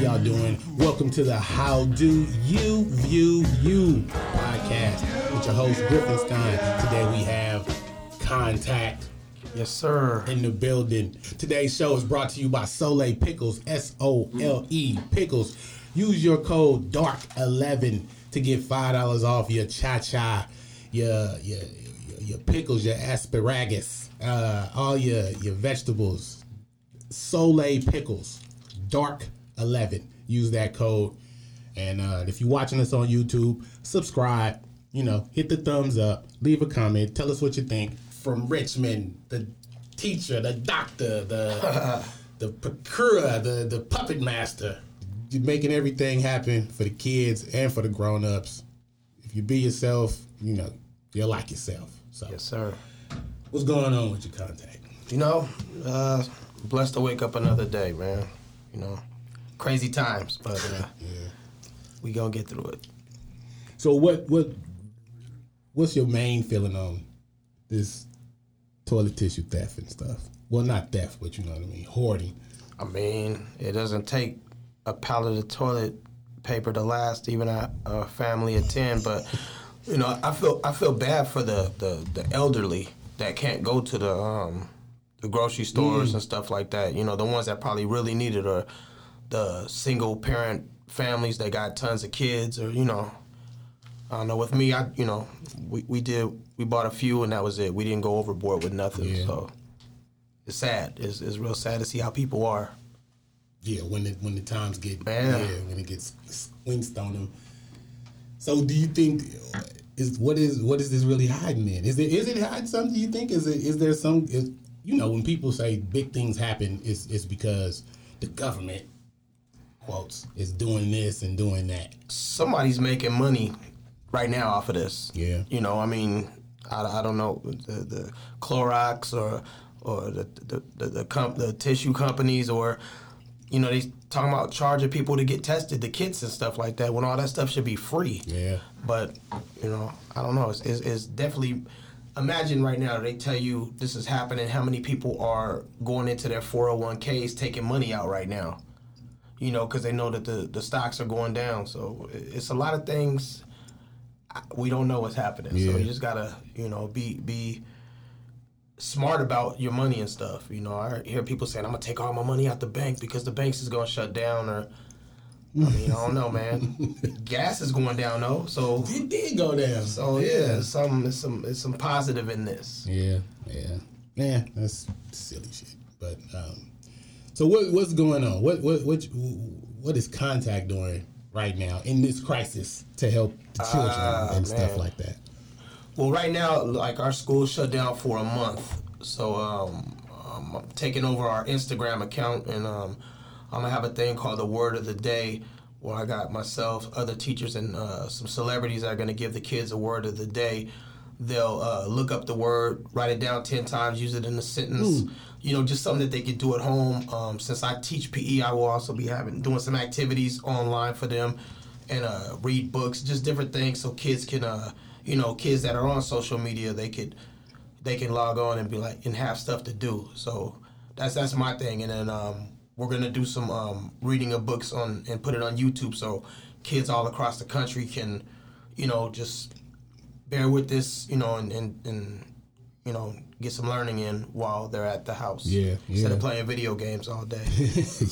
y'all doing? Welcome to the How Do You View You podcast with your host Griffinstein. Today we have Kontac Yes, sir. in the building. Today's show is brought to you by Soleil Pickles, S O L E Pickles. Use your code DARK11 to get $5 off your cha cha, your, your, your, your pickles, your asparagus, uh, all your, your vegetables. Soleil Pickles, DARK11. Use that code. And uh, if you're watching us on YouTube, subscribe. You know, hit the thumbs up, leave a comment, tell us what you think. From Richmond, the teacher, the doctor, the the procurer, the the puppet master, you're making everything happen for the kids and for the grown ups. If you be yourself, you know you'll like yourself. So, Yes, sir. what's going on with your Kontac? You know, uh, blessed to wake up another day, man. You know, crazy times, but uh, we gonna get through it. So what what what's your main feeling on this toilet tissue theft and stuff? Well, not theft, but you know what I mean, hoarding. I mean, it doesn't take a pallet of toilet paper to last even a, a family of ten. But you know, I feel I feel bad for the the, the elderly that can't go to the um, the grocery stores and stuff like that. You know, the ones that probably really need it, or the single parent families that got tons of kids, or you know. I don't know. With me, I you know, we, we did we bought a few and that was it. We didn't go overboard with nothing. Yeah. So it's sad. It's, it's real sad to see how people are. Yeah, when the when the times get Man. yeah, when it gets squinched on them. So, do you think uh, is what is what is this really hiding in? Is it is it hiding something? Do you think is it is there some? Is, you know, when people say big things happen, it's it's because the government quotes is doing this and doing that. somebody's making money right now off of this. Yeah. You know, I mean, I, I don't know the, the Clorox or or the the the, the, comp, the tissue companies or you know they talking about charging people to get tested, the kits and stuff like that. When all that stuff should be free. Yeah. But you know, I don't know. It's, it's, it's definitely. Imagine right now they tell you this is happening. How many people are going into their 401ks taking money out right now? You know, because they know that the, the stocks are going down. So it's a lot of things we don't know what's happening. Yeah. So you just gotta, you know, be be smart about your money and stuff. You know, I hear people saying I'm gonna take all my money out the bank because the banks is gonna shut down or. I mean, I don't know, man. Gas is going down though, so It did go down. so yeah, it's some it's some it's some positive in this. Yeah, yeah, yeah. That's silly shit. But um, so what what's going on? What what what what is Kontac doing right now in this crisis to help the children Ah, and stuff like that? Well, right now, like our school shut down for a month, so um, um, I'm taking over our Instagram account, and um, I'm gonna have a thing called the Word of the Day, where I got myself, other teachers, and uh, some celebrities that are gonna give the kids a word of the day. They'll uh, look up the word, write it down ten times, use it in a sentence. You know, just something that they could do at home. Um, since I teach PE, I will also be having doing some activities online for them, and uh, read books, just different things, so kids can, uh, you know, kids that are on social media, they could, they can log on and be like and have stuff to do. So that's that's my thing, and then um, we're gonna do some um, reading of books on and put it on YouTube, so kids all across the country can, you know, just bear with this, you know, and and, and you know get some learning in while they're at the house. Yeah, Instead of playing video games all day.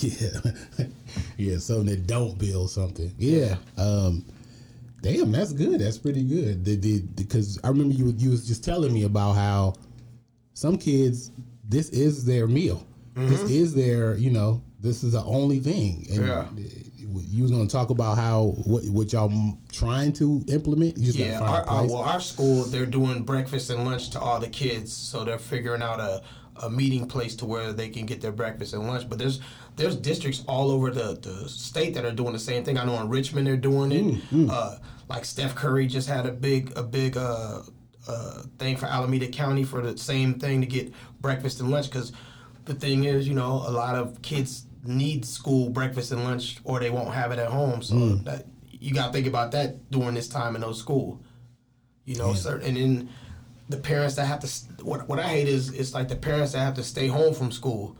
yeah, yeah. Something that don't build something. Yeah. Um, damn, that's good. That's pretty good. The, the, because I remember you you was just telling me about how some kids this is their meal. This is their you know this is the only thing. And Yeah. You was gonna talk about how what what y'all trying to implement. You just Yeah, our, our, well, our school they're doing breakfast and lunch to all the kids, so they're figuring out a, a meeting place to where they can get their breakfast and lunch. But there's there's districts all over the, the state that are doing the same thing. I know in Richmond they're doing it. Mm, Uh, like Steph Curry just had a big a big uh, uh, thing for Alameda County for the same thing to get breakfast and lunch because the thing is, you know, a lot of kids need school breakfast and lunch or they won't have it at home. So Mm. that you got to think about that during this time in those school. You know, certain and then the parents that have to. What what I hate is it's like the parents that have to stay home from school.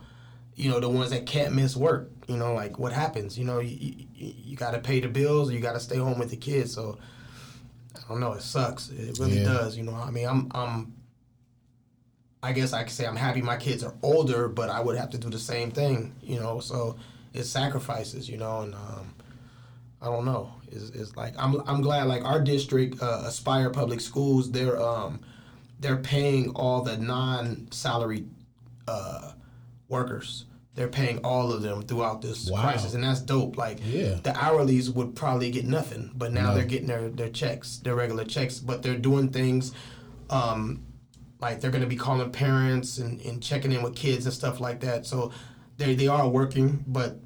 you know, the ones that can't miss work. You know, like what happens? You know, you, you, you got to pay the bills, or you got to stay home with the kids. So I don't know. It sucks. It really Yeah. does. You know, I mean, I'm I'm. I guess I could say I'm happy my kids are older, but I would have to do the same thing. You know, so it's sacrifices. You know, and um, I don't know. It's, it's like I'm I'm glad like our district, uh, Aspire Public Schools, they're um they're paying all the non-salary uh, workers. They're paying all of them throughout this Wow. crisis, and that's dope. Like Yeah. the hourlies would probably get nothing, but now No. they're getting their their checks, their regular checks. But they're doing things. Um, like they're going to be calling parents and, and checking in with kids and stuff like that. So they they are working, but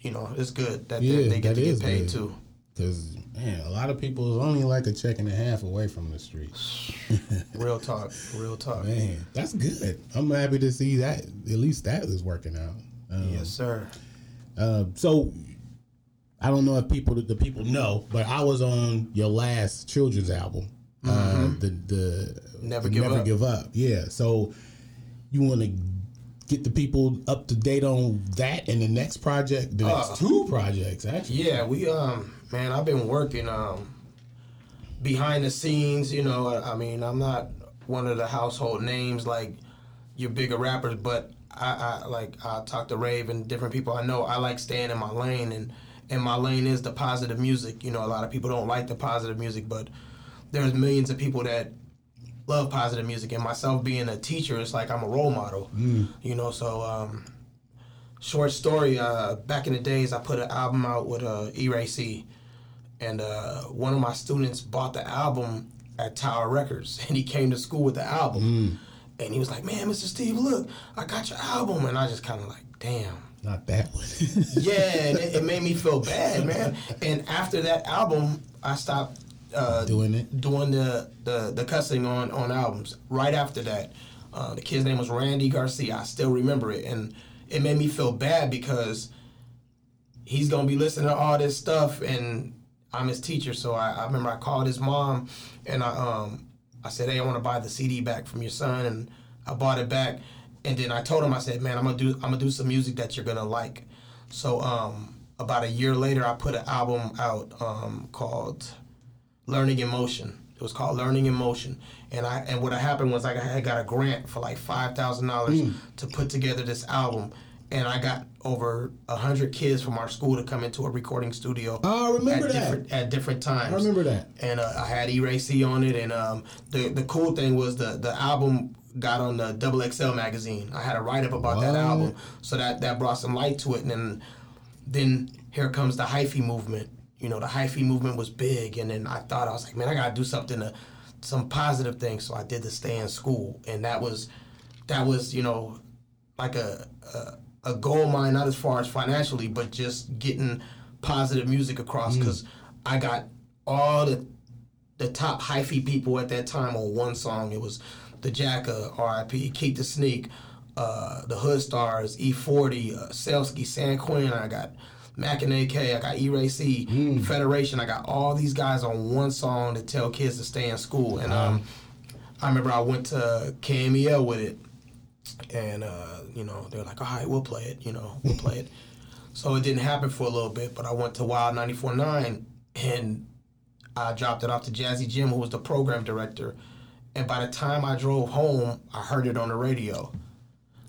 you know it's good that Yeah, they, they get to get paid good. too. Because man, a lot of people is only like a check and a half away from the street. Real talk, real talk. Man, that's good. I'm happy to see that. At least that is working out. Um, Yes, sir. Uh, so I don't know if people the people know, but I was on your last children's album, uh, the the Mm-hmm. Never Give Never Up. Give Up. Yeah. So you want to get the people up to date on that and the next project, the next Uh, two projects actually. Yeah, we um man, I've been working um behind the scenes, you know, I, I mean, I'm not one of the household names like your bigger rappers, but I, I like I talk to Rave and different people I know. I like staying in my lane and and my lane is the positive music. You know, a lot of people don't like the positive music, but there's millions of people that love positive music and myself being a teacher, it's like I'm a role model. You know, so um short story. Uh, back in the days, I put an album out with uh, E-Ray C, and uh, one of my students bought the album at Tower Records, and he came to school with the album, and he was like, "Man, Mr. Steve, look, I got your album," and I just kind of like, "Damn." Not that one. Yeah, and it, it made me feel bad, man. And after that album, I stopped uh, Doing it? doing the, the the cussing on on albums. Right after that, uh, the kid's name was Randy Garcia. I still remember it, and it made me feel bad because he's gonna be listening to all this stuff, and I'm his teacher. So I, I remember I called his mom, and I um I said, hey, I want to buy the CD back from your son, and I bought it back. And then I told him, I said, man, I'm gonna do I'm gonna do some music that you're gonna like. So um about a year later, I put an album out um called Learning in Motion. It was called Learning in Motion, and I and what happened was I got, I got a grant for like five thousand dollars to put together this album, and I got over a hundred kids from our school to come into a recording studio. Oh, I remember at that. Different, at different times. I remember that. And uh, I had E-Ray C on it, and um, the the cool thing was the the album got on the Double XL magazine. I had a write up about that album, so that that brought some light to it, and then then here comes the hyphy movement. You know, the hyphy movement was big, and then I thought I was like, man, I gotta do something to some positive things. So I did the stay in school, and that was that was you know like a a, a goal of mine, not as far as financially, but just getting positive music across because I got all the the top hyphy people at that time on one song. It was the Jacka, R.I.P., Keak da Sneak, uh, the Hood Stars, E40, uh, Selsky, San Quinn. I got Mac and AK. I got E-Ray C, Federation. I got all these guys on one song to tell kids to stay in school. And um, I remember I went to KMEL with it, and uh, you know they were like, "All right, we'll play it." You know, we'll play it. So it didn't happen for a little bit, but I went to Wild 94.9 and I dropped it off to Jazzy Jim, who was the program director. And by the time I drove home, I heard it on the radio.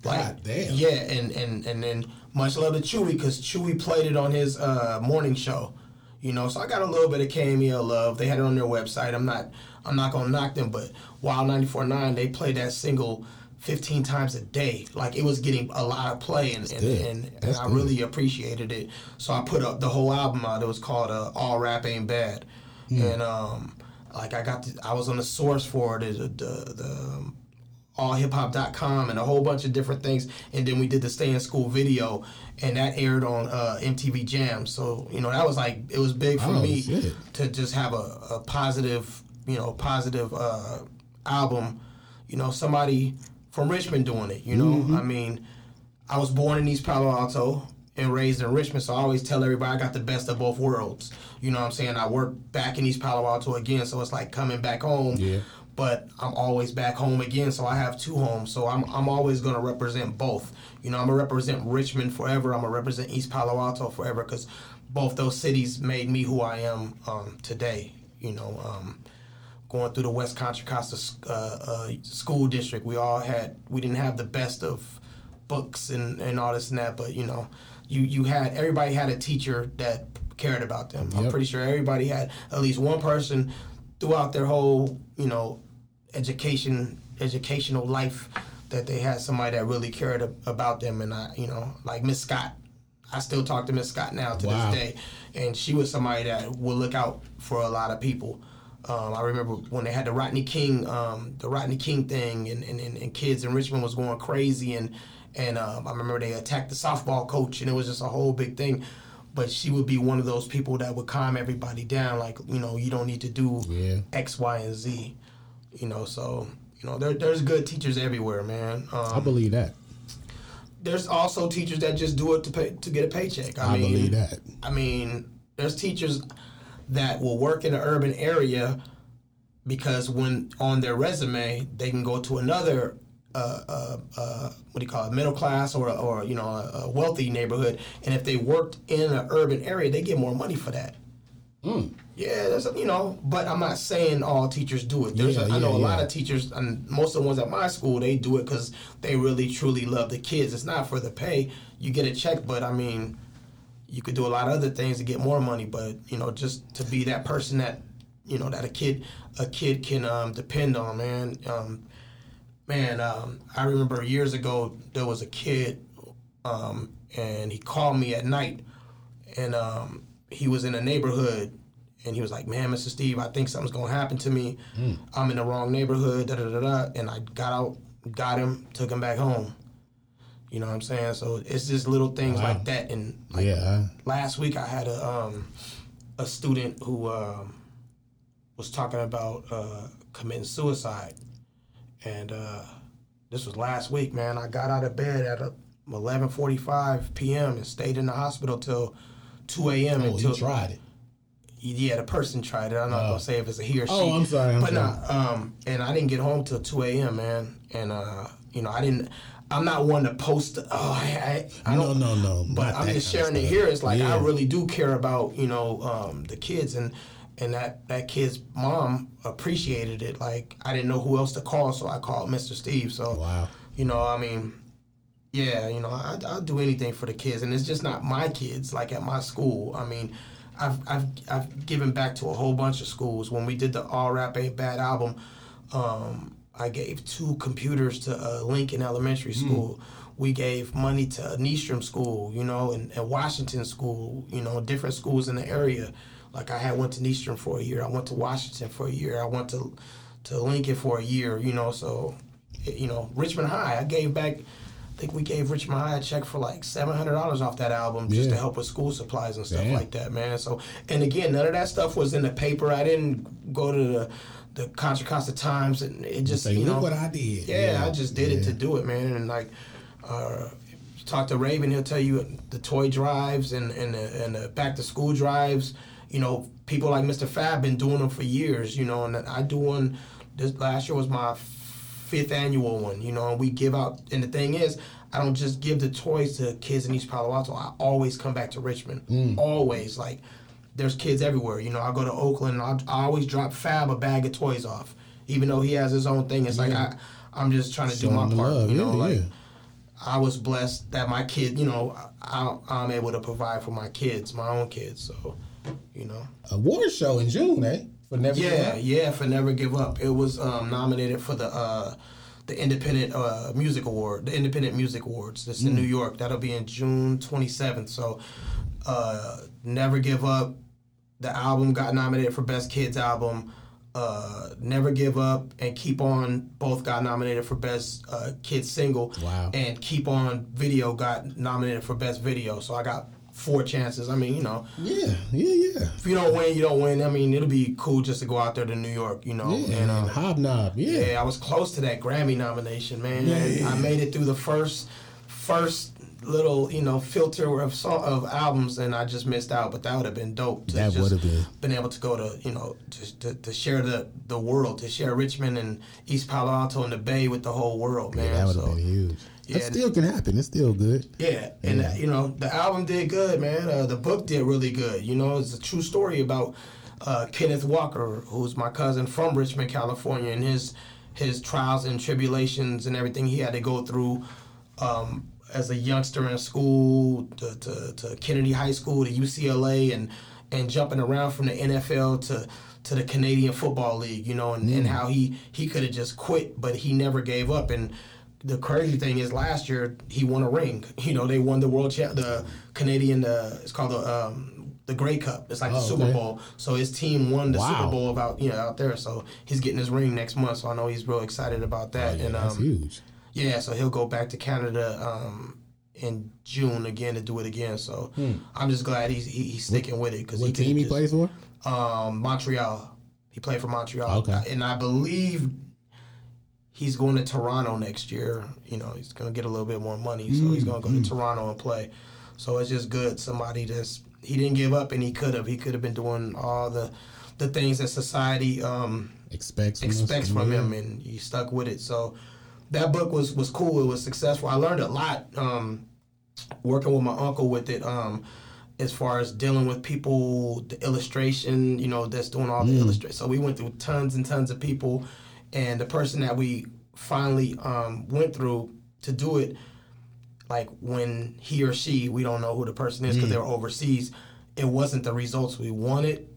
God damn. Yeah, and and and then much love to Chuy because Chuy played it on his uh, morning show. You know, so I got a little bit of KMEL love. They had it on their website. I'm not I'm not gonna knock them, but Wild 94.9, they played that single 15 times a day. Like it was getting a lot of play, and and, and, and I really appreciated it. So I put up the whole album out. It was called uh, All Rap Ain't Bad, Hmm. and um, like I got the, I was on the source for it, the the, the um, allhiphop.com and a whole bunch of different things. And then we did the Stay in School video, and that aired on uh, MTV Jam. So, you know, that was like, it was big for Oh, me shit. to just have a, a positive, you know, positive uh, album. You know, somebody from Richmond doing it, you know? Mm-hmm. I mean, I was born in East Palo Alto and raised in Richmond, so I always tell everybody I got the best of both worlds. You know what I'm saying? I work back in East Palo Alto again, so it's like coming back home. Yeah. But I'm always back home again. So I have two homes. So I'm I'm always gonna represent both. You know, I'm gonna represent Richmond forever. I'm gonna represent East Palo Alto forever because both those cities made me who I am um, today. You know. Um, going through the West Contra Costa uh, uh, school district, we all had we didn't have the best of books and, and all this and that, but you know, you you had everybody had a teacher that cared about them. Yep. I'm pretty sure everybody had at least one person throughout their whole you know education educational life that they had somebody that really cared about them, and I you know like Miss Scott. I still talk to Miss Scott now to wow. this day, and she was somebody that would look out for a lot of people. Um, I remember when they had the Rodney King, um, the Rodney King thing, and, and, and, kids in Richmond was going crazy, and and um, I remember they attacked the softball coach, and it was just a whole big thing. But she would be one of those people that would calm everybody down, like you know, you don't need to do yeah. X, Y, and Z, you know. So you know, there, there's good teachers everywhere, man. I believe that. There's also teachers that just do it to pay to get a paycheck. I, I mean, believe that. I mean, there's teachers that will work in an urban area because when on their resume they can go to another uh, uh, uh, what do you call it middle class or or you know a, wealthy neighborhood and if they worked in an urban area they get more money for that mm. Yeah that's you know but i'm not saying all teachers do it. There's yeah, a, i know yeah, a lot of teachers and most of the ones at my school they do it because they really truly love the kids. It's not for the pay. You get a check but i mean you could do a lot of other things to get more money, but you know, just to be that person that you know that a kid a kid can um, depend on, man. Um, man, um, I remember years ago there was a kid, um, and he called me at night, and um, he was in a neighborhood, and he was like, "Man, Mr. Steve, I think something's gonna happen to me. Mm. I'm in the wrong neighborhood." Da da da da. And I got out, got him, took him back home. You know what I'm saying? So it's just little things wow. like that. And like yeah, last week I had a um, a student who um, was talking about uh, committing suicide, and uh, this was last week. Man, I got out of bed at 11:45 p.m. and stayed in the hospital till 2 a.m. Oh, until he tried it. Yeah, the person tried it. I'm not gonna oh. say if it's a he or she. Oh, I'm sorry. I'm but sorry. Nah, um, and I didn't get home till 2 a.m. Man, and uh, you know, I didn't. I'm not one to post. Oh, I, I, I don't. No, no, no. But I'm just sharing it here. It's like yeah. I really do care about you know um, the kids and and that that kid's mom appreciated it. Like I didn't know who else to call, so I called Mr. Steve. So wow. You know, I mean, yeah, you know, I, I'll do anything for the kids, and it's just not my kids. Like at my school, I mean. I've, I've, I've given back to a whole bunch of schools. When we did the All Rap Ain't Bad album, um, I gave two computers to uh, Lincoln Elementary hmm. School. Mm. We gave money to Nystrom School, you know, and, and, Washington School, you know, different schools in the area. Like I had went to Nystrom for a year. I went to Washington for a year. I went to to Lincoln for a year, you know. So, you know, Richmond High. I gave back. Think we gave Rich High a check for like seven hundred dollars off that album just yeah. to help with school supplies and stuff Damn. like that, man. So, and again, none of that stuff was in the paper. I didn't go to the the Contra Costa Times, and it just you know what I did. Yeah, yeah I just did yeah. it to do it, man. And like, uh, talk to Raven, he'll tell you the toy drives and and the, and the back to school drives. You know, people like Mr. Fab been doing them for years. You know, and I do one. This last year was my fifth annual one. You know, and we give out. And the thing is, I don't just give the toys to kids in East Palo Alto. I always come back to Richmond. Mm. Always like there's kids everywhere. You know, I go to Oakland. I, I always drop Fab a bag of toys off, even though he has his own thing. It's yeah. like I, I'm just trying to do my part. Love. You know, yeah, like yeah. I was blessed that my kid. You know, I, I'm able to provide for my kids, my own kids. So, you know, award show in June, eh? For never. Yeah, yeah, for never give up. It was um, nominated for the. Uh, the Independent uh, Music Award, the Independent Music Awards. That's mm. in New York. That'll be in June 27th. So, uh, Never Give Up the album got nominated for Best Kids Album. Uh, Never Give Up and Keep On both got nominated for Best uh, Kids Single. Wow. And Keep On Video got nominated for Best Video. So I got four chances. I mean, you know. Yeah, yeah, yeah. If you don't win, you don't win. I mean, it'll be cool just to go out there to New York, you know. Yeah, and, um, hobnob. Yeah. Yeah, I was close to that Grammy nomination, man. Yeah. I made it through the first first little you know filter of song, of albums, and I just missed out. But that would have been dope. To That just would've been. been able to go to you know to, to, to share the the world, to share Richmond and East Palo Alto and the Bay with the whole world, man. that would have So, been huge. Yeah. That still can happen. It's still good. yeah, and Yeah. uh, you know the album did good, man. Uh, the book did really good. You know, it's a true story about uh, Kenneth Walker, who's my cousin from Richmond, California, and his his trials and tribulations and everything he had to go through um, as a youngster in school to, to, to Kennedy High School to UCLA and and jumping around from the NFL to to the Canadian Football League, you know, and, and how he he could have just quit, but he never gave up. And the crazy thing is, last year he won a ring. You know, they won the world champ, the Canadian. Uh, it's called the um, the Grey Cup. It's like the Oh, Super okay. Bowl. So his team won the Wow. Super Bowl about you know out there. So he's getting his ring next month. So I know he's real excited about that. Oh, yeah, and that's um, huge. yeah, so he'll go back to Canada um, in June again to do it again. So I'm just glad he's he, he's sticking with it because Hmm. What he team he just, plays for? Um, Montreal. He played for Montreal. Okay. and I believe he's going to Toronto next year. You know, he's going to get a little bit more money, so he's going to go to Toronto and play. So it's just good. Somebody that's he didn't give up, and he could have. He could have been doing all the the things that society. Um, Expects from expects from him, and he stuck with it. So that book was was cool. It was successful. I learned a lot um, working with my uncle with it. Um, as far as dealing with people, the illustration, you know, that's doing all the illustration. So we went through tons and tons of people, and the person that we finally um, went through to do it, like when he or she, we don't know who the person is because they're overseas. It wasn't the results we wanted,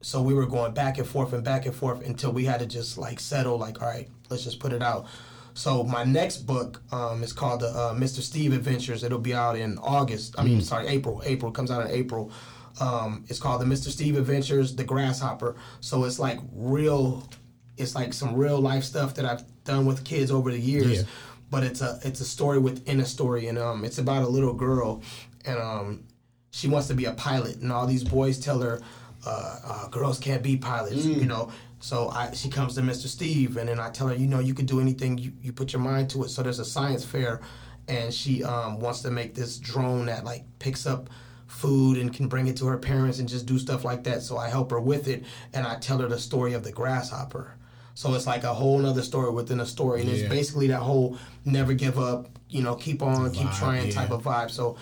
so we were going back and forth and back and forth until we had to just like settle like all right let's just put it out. So my next book um, is called the uh, mr steve adventures. It'll be out in august i mean sorry april. April comes out in april. Um, it's called the mr steve adventures the grasshopper. So it's like real it's like some real life stuff that i've done with kids over the years Yeah. but it's a it's a story within a story and um, it's about a little girl and um, she wants to be a pilot and all these boys tell her uh, uh, girls can't be pilots you know? So I, she comes to mr steve and then i tell her you know you can do anything you, you put your mind to it. So there's a science fair and she um, wants to make this drone that like picks up food and can bring it to her parents and just do stuff like that. So i help her with it and i tell her the story of the grasshopper so it's like a whole nother story within a story and Yeah. it's basically that whole never give up you know keep on keep trying yeah. type of vibe so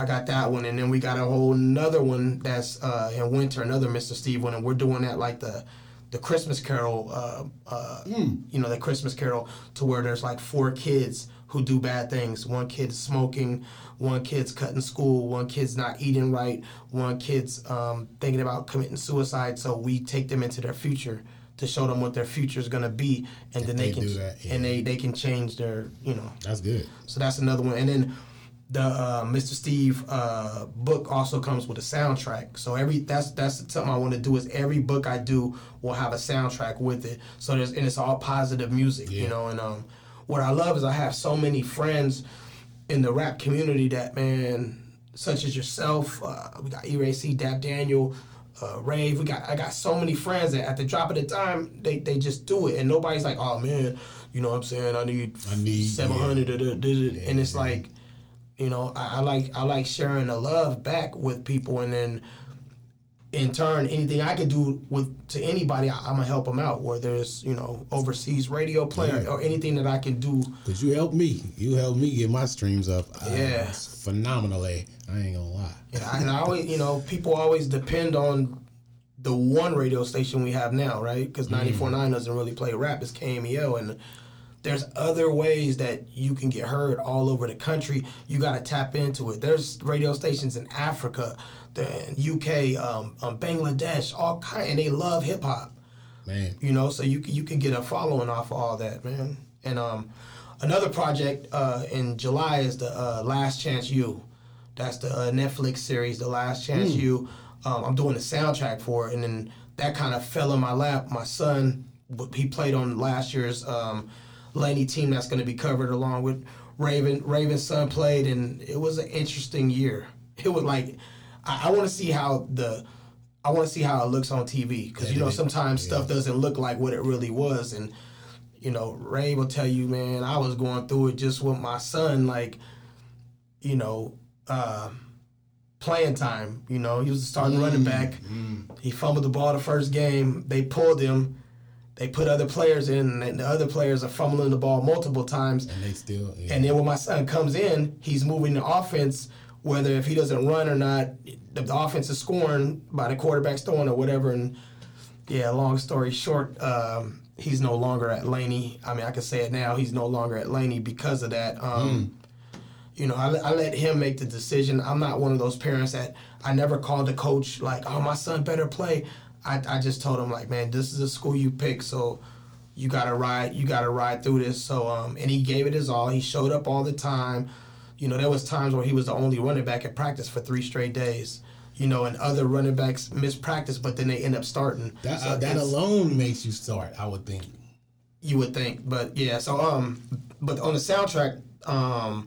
I got that one, and then we got a whole another one that's uh, in winter, another Mr. Steve one, and we're doing that like the the Christmas Carol, uh, uh, you know, the Christmas Carol, to where there's like four kids who do bad things. One kid's smoking, one kid's cutting school, one kid's not eating right, one kid's um, thinking about committing suicide. So we take them into their future to show them what their future is gonna be, and then they, they can do that, and they they can change their you know That's good. so that's another one. And then the uh, Mr. Steve uh, book also comes with a soundtrack. So every that's that's something I want to do is every book I do will have a soundtrack with it. So there's and it's all positive music, you know. And um, what I love is I have so many friends in the rap community that man, such as yourself. Uh, we got E-Ray Dap Daniel. Uh, Rave, we got I got so many friends that at the drop of the time they, they just do it. And nobody's like oh man you know what I'm saying? I need I need- seven hundred and it's like you know I, I like I like sharing the love back with people. And then in turn anything I can do with to anybody I, I'm gonna help them out whether it's you know overseas radio player Yeah. or anything that I can do Cause you helped me. You helped me get my streams up. Uh, Yeah. it's phenomenally. I ain't gonna lie. I, and I always, you know, people always depend on the one radio station we have now, right? Because 94.9 doesn't really play rap, it's KMEL. And there's other ways that you can get heard all over the country. You got to tap into it. There's radio stations in Africa, the UK, um, um, Bangladesh, all kind, and they love hip hop. Man. you know so you can you can get a following off of all that man. And um another project uh in july is the uh last chance U. That's the uh, netflix series the last chance U. Um, i'm doing the soundtrack for it and then that kind of fell in my lap. My son he played on last year's um laney team that's going to be covered along with raven raven's son played and it was an interesting year. It was like i, I want to see how the I want to see how it looks on TV because you know sometimes stuff doesn't look like what it really was, and you know Ray will tell you, man, I was going through it just with my son. Like you know, uh, playing time. You know, he was starting running back. He fumbled the ball the first game. They pulled him. They put other players in, and the other players are fumbling the ball multiple times. And they still. Yeah. And then when my son comes in, he's moving the offense. Whether if he doesn't run or not, the, the offense is scoring by the quarterback's throwing or whatever. And yeah, long story short, um, he's no longer at Laney. I mean, I can say it now. He's no longer at Laney because of that. Um, You know, I, I let him make the decision. I'm not one of those parents that I never called the coach like, "Oh, my son better play." I, I just told him like, "Man, this is a school you pick, so you gotta ride. You gotta ride through this." So, um, and he gave it his all. He showed up all the time. You know, there was times where he was the only running back at practice for three straight days. You know, and other running backs miss practice, but then they end up starting. that, So uh, that alone makes you start, I would think. you would think, but yeah. So um, but on the soundtrack, um,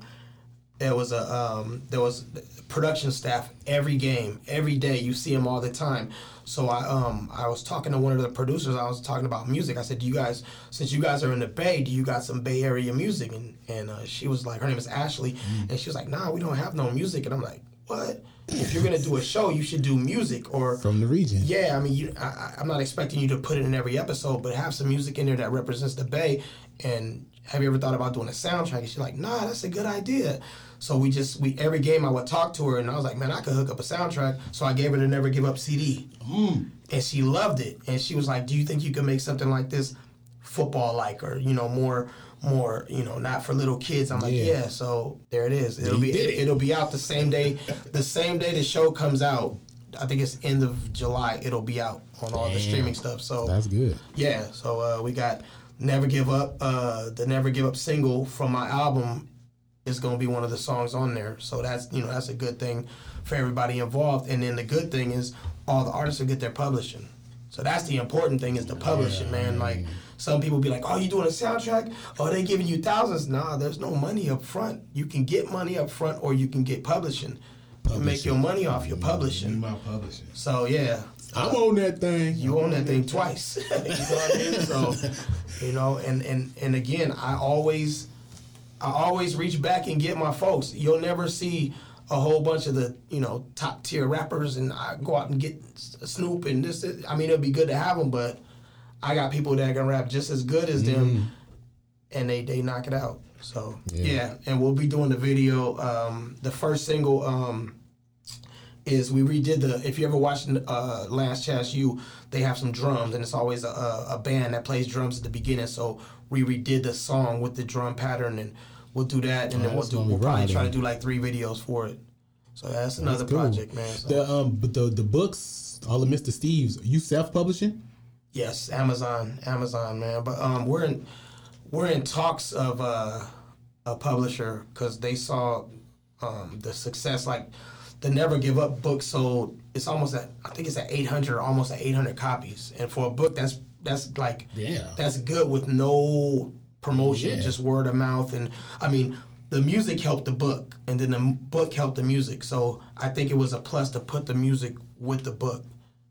there was a um, there was production staff every game, every day. You see them all the time. So I um I was talking to one of the producers. I was talking about music. I said, "Do you guys, since you guys are in the Bay, do you got some Bay Area music?" And and uh, she was like, her name is Ashley, and she was like, "Nah, we don't have no music." And I'm like, "What? If you're gonna do a show, you should do music or." From the region. Yeah, I mean, you, I, I- I'm not expecting you to put it in every episode, but have some music in there that represents the Bay. And have you ever thought about doing a soundtrack? And she's like, Nah, that's a good idea. So we just we every game I would talk to her, and I was like, Man, I could hook up a soundtrack. So I gave her the Never Give Up CD, and she loved it. And she was like, Do you think you could make something like this, football like, or you know, more more you know, not for little kids? I'm like, Yeah. Yeah. So there it is. It'll be it. it'll be out the same day. The same day the show comes out. I think it's end of July. It'll be out on all the streaming stuff. So That's good. yeah, so uh, we got "Never Give Up." Uh, the "Never Give Up" single from my album is going to be one of the songs on there. So that's you know that's a good thing for everybody involved. And then the good thing is all the artists will get their publishing. So that's the important thing is the publishing, man. Like some people be like, "Oh, you doing a soundtrack? Oh, they giving you thousands? Nah, there's no money up front. You can get money up front, or you can get publishing. You make your money off your publishing. My publishing. So yeah, I'm on that thing. you own that thing twice. you know what I mean? So, you know, and and and again, I always, I always reach back and get my folks. You'll never see a whole bunch of the you know top tier rappers, and I go out and get Snoop and this. this. I mean, it'd be good to have them, but I got people that can rap just as good as them, and they they knock it out. So Yeah. yeah, and we'll be doing the video. Um, the first single. Um, is we redid the if you ever watched uh, Last Chance U, they have some drums and it's always a, a, a band that plays drums at the beginning. So we redid the song with the drum pattern and we'll do that and Oh, then we'll do we'll probably try to do like three videos for it. So that's another cool. project, man. So, The um, but the the books, all of Mr. Steve's, you self publishing? yes, Amazon, Amazon, man. But um, we're in we're in talks of uh, a publisher because they saw um, the success like the Never Give Up book sold. It's almost at I think it's at 800, almost at 800 copies. And for a book, that's that's like Yeah. that's good with no promotion, Yeah. just word of mouth. And I mean, the music helped the book, and then the book helped the music. So I think it was a plus to put the music with the book.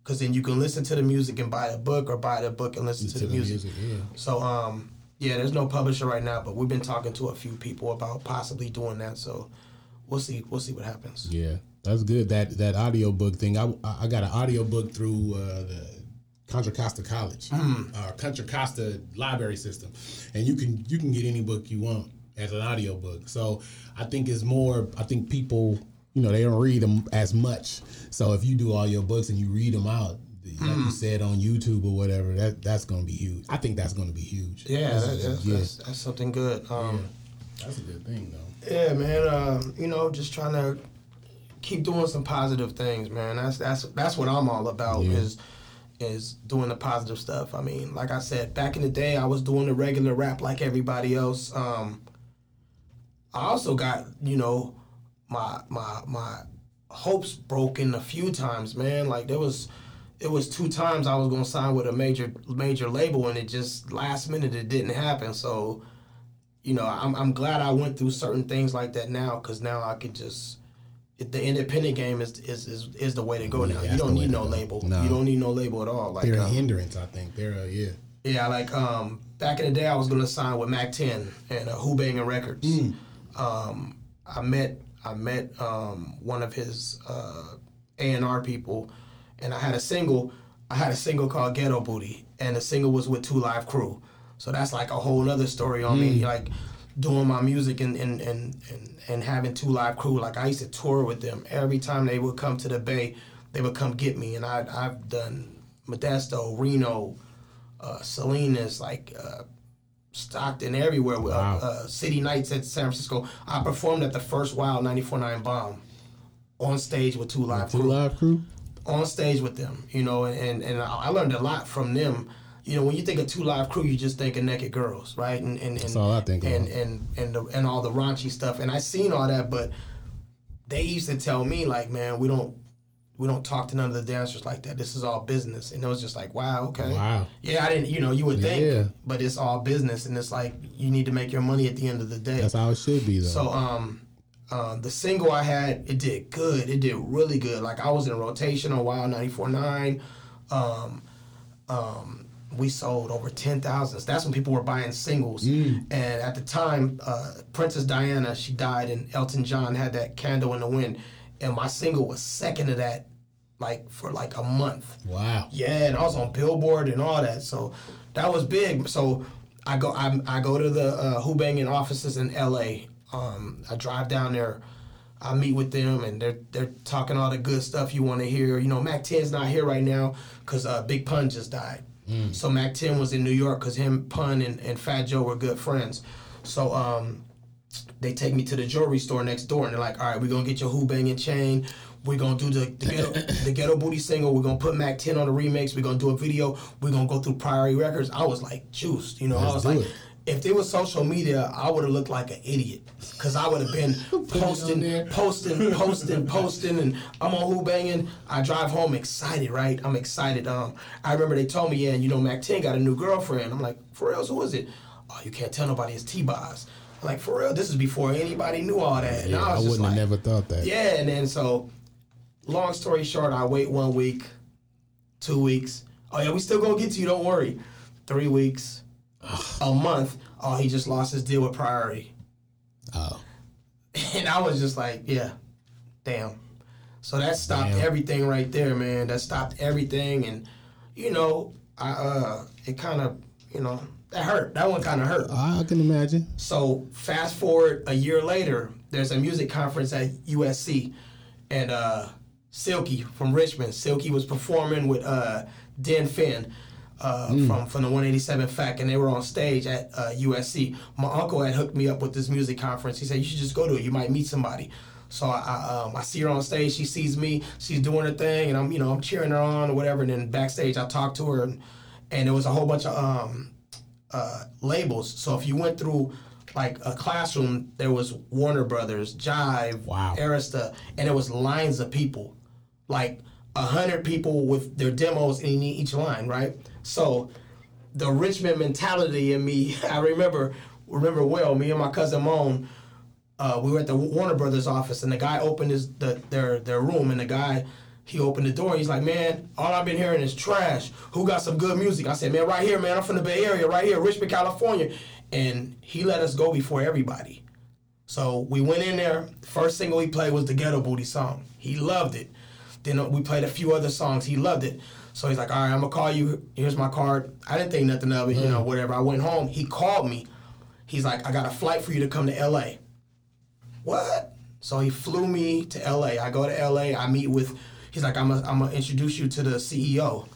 Because then you can listen to the music and buy the book, or buy the book and listen to, To the, the music. music, yeah. So um, yeah, there's no publisher right now, but we've been talking to a few people about possibly doing that. So we'll see. We'll see what happens. Yeah, that's good. That that audio book thing. I I got an audio book through uh, the Contra Costa College, uh, Contra Costa library system, and you can you can get any book you want as an audio book. So I think it's more. I think people, you know, they don't read them as much. So if you do all your books and you read them out. Like you said on YouTube or whatever, that that's gonna be huge. I think that's gonna be huge. Yeah, That's- that, that's, yeah, that's, that's something good. Um, that's a good thing though. Yeah, man. Uh, you know, just trying to keep doing some positive things, man. That's that's that's what I'm all about Yeah. is is doing the positive stuff. I mean, like I said, back in the day, I was doing the regular rap like everybody else. Um, I also got you know my my my hopes broken a few times, man. Like there was. It was two times I was gonna sign with a major major label, and it just last minute it didn't happen. So, you know, I'm, I'm glad I went through certain things like that now because now I can just the independent game is, is is is the way to go now. You don't need no label. No. You don't need no label at all. Like They're a um, hindrance, I think. They're a, yeah. yeah, like um back in the day I was gonna sign with Mack 10 and uh, Hoo-Bangin' Records. Mm. Um, I met I met um, one of his uh, A and R people, and I had a single. I had a single called Ghetto Booty, and the single was with Two Live Crew. So that's like a whole other story on me, like doing my music and and, and and and having Two Live Crew. Like I used to tour with them every time they would come to the Bay, they would come get me, and I I've done Modesto, Reno, uh, Salinas, like. Uh, Stockton, everywhere. Wow. Uh, uh, City Nights at San Francisco. I performed at the first Wild 94.9 Bomb on stage with Two Live Two Crew live crew. on stage with them, you know, and, and I learned a lot from them. You know, when you think of Two Live Crew, you just think of naked girls, right? And and, and That's all I think of. and and and, the, and all the raunchy stuff. And I seen all that, but they used to tell me like, man, we don't we don't talk to none of the dancers like that. This is all business. And it was just like, wow, okay. Wow. Yeah, I didn't, you know, you would think, Yeah. but it's all business, and it's like you need to make your money at the end of the day. That's how it should be though. So um, uh, the single I had, it did good. It did really good. Like I was in rotation on Wild 94.9. Um, um, we sold over 10,000. That's when people were buying singles. And at the time, uh, Princess Diana, she died, and Elton John had that Candle in the Wind. And my single was second to that, like for like a month. wow. Yeah, and I was on Billboard and all that. So that was big. So I go I, I go to the uh, Hoo-Bangin' offices in L.A. Um, I drive down there. I meet with them and they're they're talking all the good stuff you want to hear. You know, Mack 10's not here right now because uh, Big Pun just died. So Mack 10 was in New York because him, Pun, and, and Fat Joe were good friends. So um, they take me to the jewelry store next door and they're like, all right, we're gonna get your Hoo-Bangin' chain. We're gonna do the, the, ghetto, the ghetto booty single. We're gonna put Mack 10 on the remix. We're gonna do a video. We're gonna go through Priority Records. I was like juiced, you know. I Let's was like, it. If there was social media, I would have looked like an idiot because I would have been posting, posting, posting, posting, and I'm on Hoo-Bangin'. I drive home excited, right? I'm excited. Um, I remember they told me, yeah, you know, Mack 10 got a new girlfriend. I'm like, for real? Who is it? Oh, you can't tell nobody it's T-Boz. I'm like, for real? This is before anybody knew all that. Yeah, I I wouldn't like, have never thought that. yeah, and then so, long story short, I wait one week, two weeks. Oh yeah, we still gonna get to you. Don't worry. Three weeks, a month. Oh, he just lost his deal with Priority, Oh. and I was just like, yeah, damn. So that stopped Damn. everything right there, man. That stopped everything, and you know, I uh, it kind of, you know, that hurt. That one kind of hurt. I can imagine. So fast forward a year later, there's a music conference at USC, and uh, Silky from Richmond. Silky was performing with uh, Den Fenn uh, from from the 187 Fac, and they were on stage at uh, USC. My uncle had hooked me up with this music conference. He said you should just go to it. You might meet somebody. So I I, um, I see her on stage. She sees me. She's doing her thing, and I'm you know I'm cheering her on or whatever. And then backstage, I talk to her, and, and there was a whole bunch of um, uh, labels. So if you went through like a classroom, there was Warner Brothers, Jive, Wow. Arista, and there was lines of people, like a hundred people with their demos in each line, right? So the Richmond mentality in me, I remember remember well. Me and my cousin Moan, uh, we were at the Warner Brothers office, and the guy opened his the, their their room, and the guy he opened the door. He's like, "Man, all I've been hearing is trash. Who got some good music?" I said, "Man, right here, man. I'm from the Bay Area, right here, Richmond, California." And he let us go before everybody. So we went in there. First single he played was the Ghetto Booty song. He loved it. Then we played a few other songs. He loved it. So he's like, "All right, I'm gonna call you. Here's my card." I didn't think nothing of it, you know, whatever. I went home. He called me. He's like, "I got a flight for you to come to L.A." What? So he flew me to LA. I go to LA. I meet with. He's like, I'm gonna introduce you to the CEO,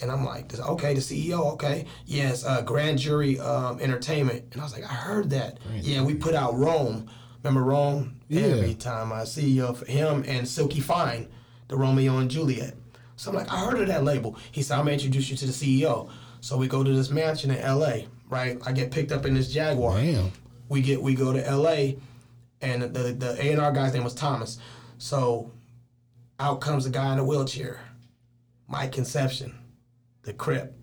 and I'm like, okay, the CEO, okay, yes, uh, Grand Jury um, Entertainment, and I was like, I heard that. yeah, we put out Rome. Remember Rome? Yeah. Every time I see uh, him and Silky Fine, the Romeo and Juliet. So I'm like, I heard of that label. He said, I'm gonna introduce you to the CEO. So we go to this mansion in LA, right? I get picked up in this Jaguar Damn. we get we go to L.A. and the the A and R guy's name was Thomas. So out comes a guy in a wheelchair, Mike Concepcion, the Crip,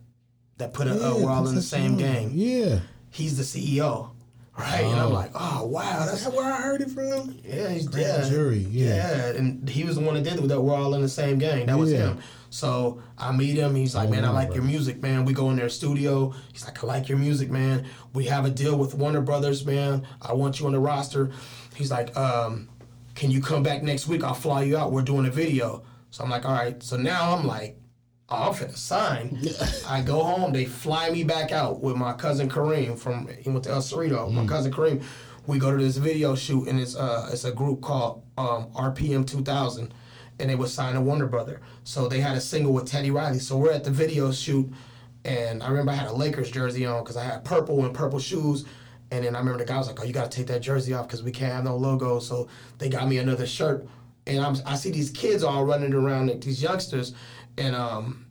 that put a, uh, we're all in the same game. Yeah. He's the CEO, right? And I'm Oh. like, oh wow, that's where I heard it from? yeah, he's Grand yeah, Jury, yeah. yeah, and he was the one that did it. That we're all in the same gang. That was Yeah. him. So I meet him. He's like, Oh, man, I Warner like your music, man. We go in their studio. He's like, I like your music, man. We have a deal with Warner Brothers, man. I want you on the roster. He's like, um, can you come back next week? I'll fly you out. We're doing a video. So I'm like, all right. So now I'm like, oh, I'm finna sign. I go home. They fly me back out with my cousin Kareem from he went to El Cerrito. My cousin Kareem. We go to this video shoot, and it's uh it's a group called um, RPM 2000, and they was signed to Wonder Brother. So they had a single with Teddy Riley. So we're at the video shoot, and I remember I had a Lakers jersey on because I had purple and purple shoes. And then I remember the guy was like, "Oh, you got to take that jersey off because we can't have no logo." So they got me another shirt, and I'm I see these kids all running around, like these youngsters, and um,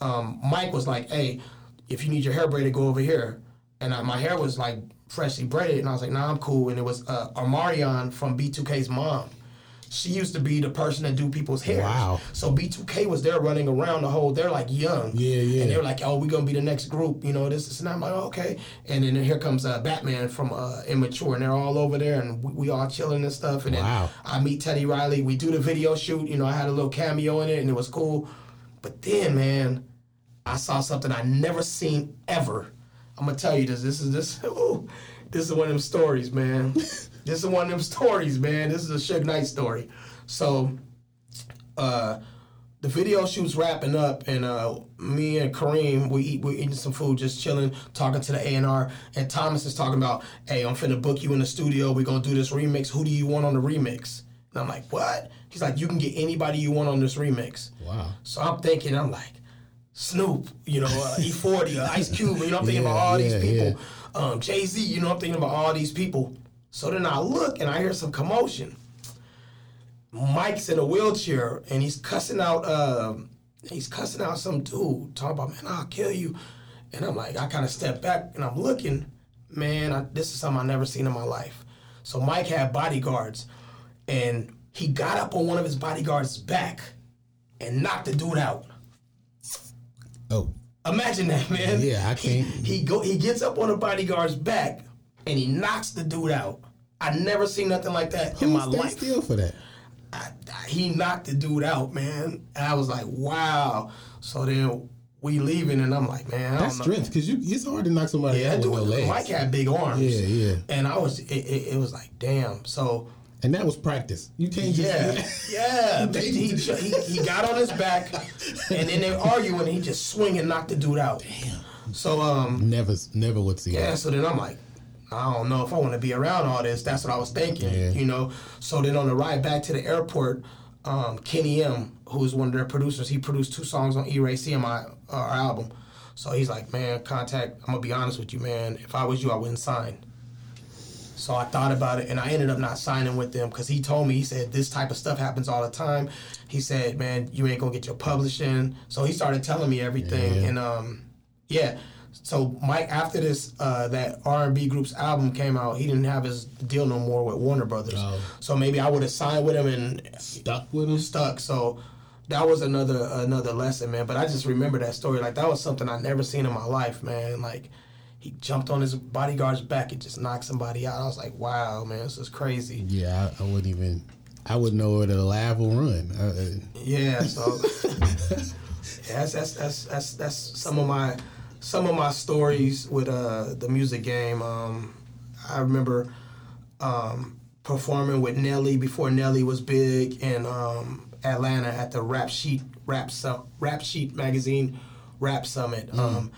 um, Mike was like, "Hey, if you need your hair braided, go over here." And I, my hair was like freshly braided, and I was like, "Nah, I'm cool." And it was uh, Omarion from B2K's mom. She used to be the person that do people's hair. Wow. So B2K was there running around the whole. They're like young. Yeah, yeah. And they were like, "Oh, we're gonna be the next group," you know. This, this and. I'm like, oh, "Okay." And then here comes uh, Batman from uh, Immature, and they're all over there, and we, we all chilling and stuff. And Wow. then I meet Teddy Riley. We do the video shoot. You know, I had a little cameo in it, and it was cool. But then, man, I saw something I never seen ever. I'm gonna tell you this. This is this. Ooh, this is one of them stories, man. this is one of them stories, man. This is a Suge Knight story. So, uh, the video shoot's wrapping up, and uh, me and Kareem we eat we eating some food, just chilling, talking to the A and R, and Thomas is talking about, "Hey, I'm finna book you in the studio. We're gonna do this remix. Who do you want on the remix?" And I'm like, "What?" He's like, "You can get anybody you want on this remix." Wow. So I'm thinking, I'm like, Snoop, you know, uh, E40, uh, Ice Cube, you know, I'm thinking about all Yeah, these yeah, people. Um, Jay Z, you know, I'm thinking about all these people. So then I look and I hear some commotion. Mike's in a wheelchair and he's cussing out, um, he's cussing out some dude, talking about, man, I'll kill you. And I'm like, I kind of step back and I'm looking, man, I, this is something I've never seen in my life. So Mike had bodyguards and he got up on one of his bodyguards' back and knocked the dude out. Oh. Imagine that, man. Yeah, I can't- He, he go he gets up on a bodyguard's back and he knocks the dude out. I never seen nothing like that in Who my stay life. still for that? I, I- he knocked the dude out, man. And I was like, wow. So then we leaving, and I'm like, man, That's strength because you it's hard to knock somebody Yeah, out with no legs. Mike had big arms. Yeah, yeah. And I was, it, it, it was like, damn. So and that was practice. You can't just yeah, yeah. He, he, he, he got on his back, and then they arguing. And he just swing and knock the dude out. Damn. So um, never never would see yeah. that. So then I'm like, I don't know if I want to be around all this. That's what I was thinking. Yeah. You know. So then on the ride back to the airport, um, Kenny M, who is one of their producers, he produced two songs on E-Ray CMI uh, our album. So he's like, man, Kontac. I'm gonna be honest with you, man. If I was you, I wouldn't sign. So I thought about it, and I ended up not signing with them because he told me he said this type of stuff happens all the time. He said, "Man, you ain't gonna get your publishing." So he started telling me everything, Yeah. and um, yeah. So Mike, after this, uh, that R and B group's album came out, he didn't have his deal no more with Warner Brothers. Oh. So maybe I would have signed with him and Stuck with him. stuck. So that was another another lesson, man. But I just remember that story. Like that was something I never seen in my life, man. Like he jumped on his bodyguard's back and just knocked somebody out. I was like, wow, man, this is crazy. Yeah, I, I wouldn't even. I wouldn't know where to laugh or run. Uh, uh, Yeah, so yeah, that's, that's that's that's that's some of my some of my stories with uh the music game. Um, I remember um, performing with Nelly before Nelly was big in um, Atlanta at the Rap Sheet Rap Su- Rap Sheet magazine Rap Summit. Um,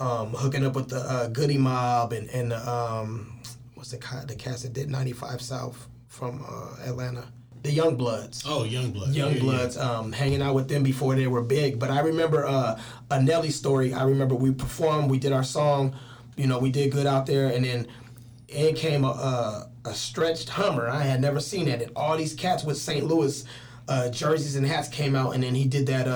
um, hooking up with the uh, Goodie Mob and and the, um, what's the the cast that did 95 South from uh, Atlanta, the Young Bloods. oh, young Bloods. Young Bloods, um, hanging out with them before they were big. But I remember uh, a Nelly story. I remember we performed, we did our song, you know, we did good out there, and then in came a, a, a stretched Hummer. I had never seen that, and all these cats with St. Louis uh, jerseys and hats came out, and then he did that.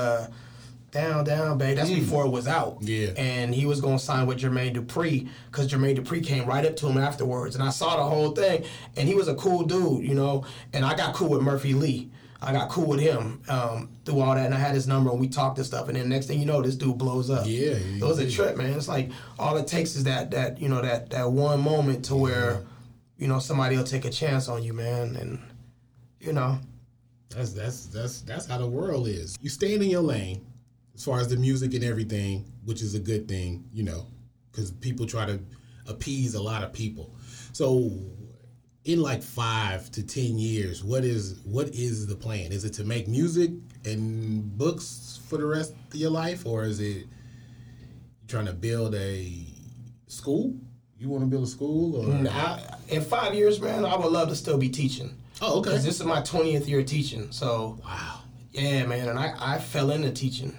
Down, down, babe. That's before it was out. Yeah. And he was going to sign with Jermaine Dupri because Jermaine Dupri came right up to him afterwards. And I saw the whole thing. And he was a cool dude, you know. And I got cool with Murphy Lee. I got cool with him um, through all that. And I had his number and we talked and stuff. And then next thing you know, this dude blows up. Yeah, It was a trip, man. It's like all it takes is that, that you know, that, that one moment to where, you know, somebody will take a chance on you, man. And, you know, That's that's that's that's how the world is. You staying in your lane, as far as the music and everything, which is a good thing, you know, because people try to appease a lot of people. So, in like five to ten years, what is what is the plan? Is it to make music and books for the rest of your life, or is it trying to build a school? You want to build a school, or mm. I, in five years, man, I would love to still be teaching. oh, okay, Because this is my 20th year teaching. So, wow, yeah, man. And I, I fell into teaching.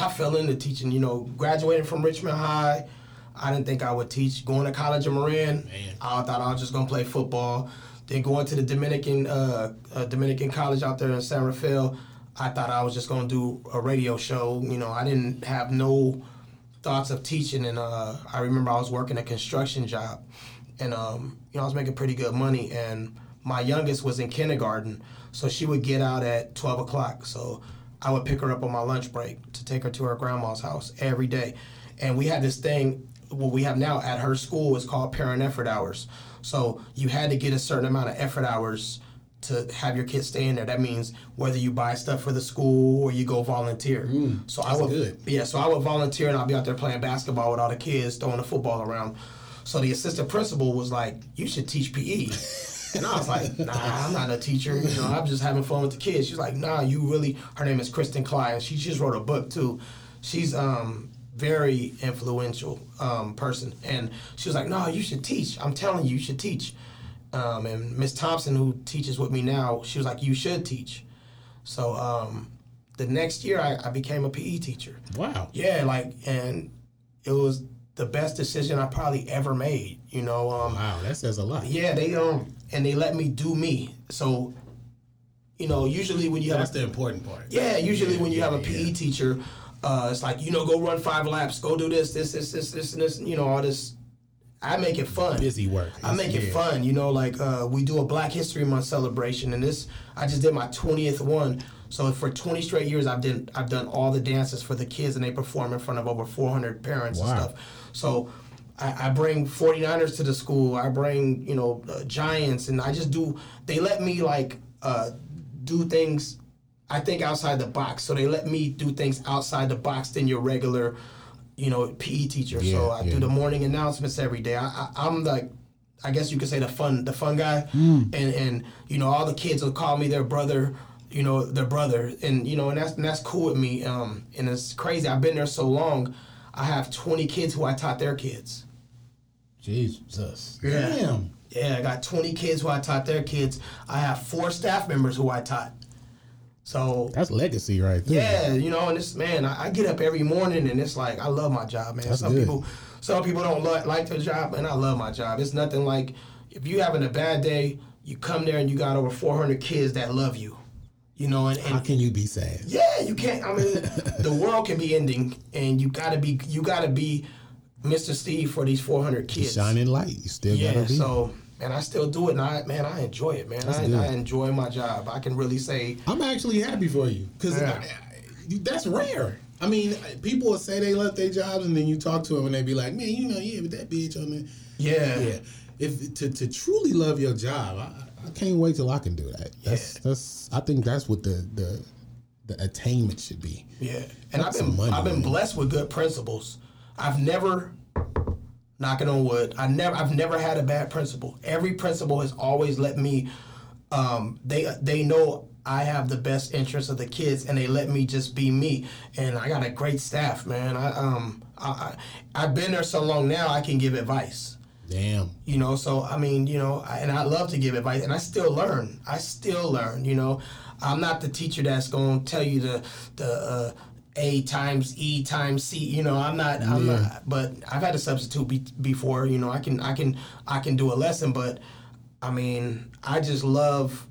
I fell into teaching. You know, graduating from Richmond High, I didn't think I would teach. Going to college in Marin, Man. I thought I was just going to play football. Then going to the Dominican uh, uh, Dominican college out there in San Rafael, I thought I was just going to do a radio show. You know, I didn't have no thoughts of teaching. And uh, I remember I was working a construction job, and um, you know I was making pretty good money. And my youngest was in kindergarten, so she would get out at twelve o'clock. So I would pick her up on my lunch break take her to her grandma's house every day. And we had this thing. What we have now at her school is called parent effort hours. So you had to get a certain amount of effort hours to have your kids stay in there. That means whether you buy stuff for the school or you go volunteer. Mm, so I would, good. yeah. So I would volunteer and I'd be out there playing basketball with all the kids, throwing the football around. So the assistant principal was like, "You should teach PE." And I was like, nah, I'm not a teacher. You know, I'm just having fun with the kids. She's like, nah, you really. Her name is Kristen Klein. She just wrote a book too. She's um very influential um, person, and she was like, no, you should teach. I'm telling you, you should teach. Um, and Miss Thompson, who teaches with me now, she was like, you should teach. So um, the next year, I, I became a PE teacher. wow, Yeah, like, and it was the best decision I probably ever made. You know, um, wow, that says a lot. yeah, they um and they let me do me. So, you know, usually when you have That's the important part. yeah, usually when you have a yeah, PE teacher, uh, it's like you know, go run five laps, go do this, this, this, this, this, and this. You know, all this. I make it fun. Busy work. I make it fun. You know, like uh, we do a Black History Month celebration, and this I just did my twentieth one. So for twenty straight years, I've done I've done all the dances for the kids, and they perform in front of over four hundred parents and stuff. So. I, I bring 49ers to the school. I bring, you know, uh, Giants, and I just do. They let me like uh, do things. I think outside the box. So they let me do things outside the box than your regular, you know, PE teacher. so I yeah. do the morning announcements every day. I, I, I'm like, I guess you could say the fun, the fun guy, Mm. and and you know all the kids will call me their brother, you know their brother, and you know and that's and that's cool with me. Um, and it's crazy. I've been there so long. I have 20 kids who I taught their kids. Jesus. Yeah. Damn. Yeah, I got 20 kids who I taught their kids. I have four staff members who I taught. So That's legacy right there. yeah, you know, and this man, I, I get up every morning and it's like I love my job, man. That's some good. people, some people don't li- like their job, and I love my job. It's nothing like if you having a bad day, you come there and you got over 400 kids that love you, you know, and, How can you be sad? yeah, you can't. I mean, the world can be ending, and you gotta be, you gotta be Mr. Steve for these 400 kids. Shining light. You still Yeah, gotta be. so and I still do it, and I man, I enjoy it, man. I. I enjoy my job. I can really say, I'm actually happy for you because Yeah. Uh, that's rare. I mean, people will say they love their jobs, and then you talk to them, and they be like, "Man, you know, yeah, but that bitch on the yeah, yeah." If to, to truly love your job, I, I can't wait till I can do that. That's that's. I think that's what the the the attainment should be. yeah. And I've been, I've been blessed with good principals. I've never, knocking on wood, I never, I've never had a bad principal. Every principal has always let me. Um, they they know I have the best interest of the kids, and they let me just be me. And I got a great staff, man. I um, I, I I've been there so long now. I can give advice. Damn. you know so i mean you know I, and i love to give advice and i still learn i still learn you know i'm not the teacher that's going to tell you the the uh, a times e times c you know i'm not i'm not but i've had a substitute be, before you know i can i can i can do a lesson but i mean i just love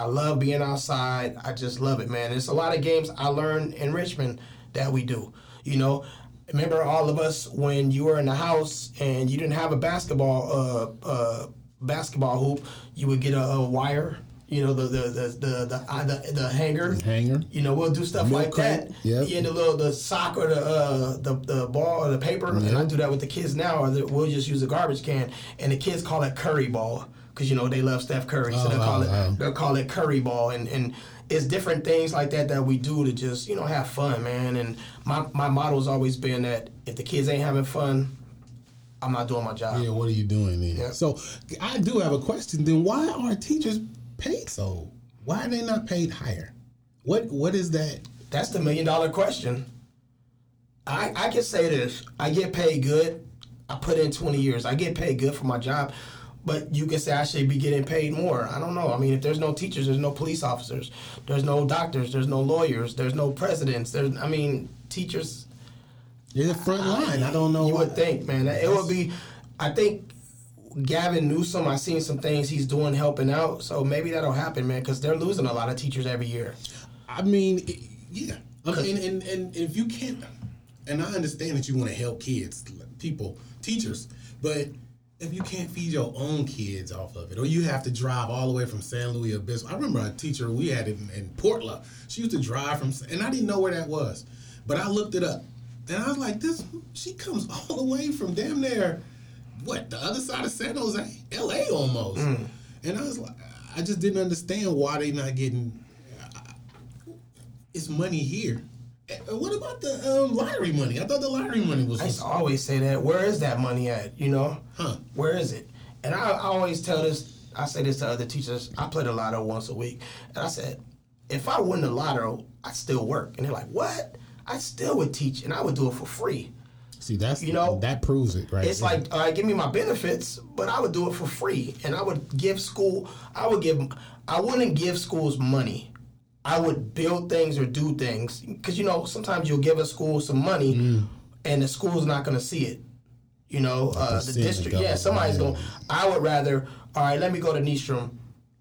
I love being outside. I just love it, man. There's a lot of games I learned in Richmond that we do. You know, remember all of us when you were in the house and you didn't have a basketball uh, uh, basketball hoop, you would get a, a wire. You know, the the the the the, uh, the, the hanger. Hanger. You know, we'll do stuff Milk like that. yep. Yeah, the little the sock or the uh, the the ball or the paper, and I do that with the kids now. Or the, we'll just use a garbage can, and the kids call it curry ball because you know they love Steph Curry, so Oh, they'll call wow, it wow. they'll call it curry ball, and and it's different things like that that we do to just you know have fun, man. And my my motto's always been that if the kids ain't having fun, I'm not doing my job. Yeah, what are you doing then? Yeah. So I do have a question. Then why are teachers paid so? Why are they not paid higher? What What is that? That's the million dollar question. I I can say this. I get paid good. I put in 20 years. I get paid good for my job. But you can say I should be getting paid more. I don't know. I mean, if there's no teachers, there's no police officers, there's no doctors, there's no lawyers, there's no presidents. There's, I mean, teachers. You're the front line. I don't know. You what, would think, man. It would be. I think Gavin Newsom. I seen some things he's doing helping out. So maybe that'll happen, man. Because they're losing a lot of teachers every year. I mean, it- yeah. I mean, and, and if you can't, and I understand that you want to help kids, people, teachers, but if you can't feed your own kids off of it, or you have to drive all the way from San Luis Obispo. I remember a teacher we had in, in Portland. She used to drive from, and I didn't know where that was, but I looked it up, and I was like, this. She comes all the way from damn near, what the other side of San Jose, L.A. almost, and I was like, I just didn't understand why they not getting it's money here. Uh, What about the um, lottery money? I thought the lottery money was. I used to always say that. Where is that money at? You know, Huh. Where is it? And I, I always tell this. I say this to other teachers. I play the lotto once a week, and I said, if I win the lotto, I still work. And they're like, what? I still would teach, and I would do it for free. See, that's You know, that proves it, right? It's there. like, all right, give me my benefits, but I would do it for free, and I would give school. I would give. I wouldn't give schools money. I would build things or do things because you know sometimes you'll give a school some money, Mm. and the school's not going to see it. You know, uh, the district. Yeah, somebody's going. I would rather. All right, let me go to Nystrom.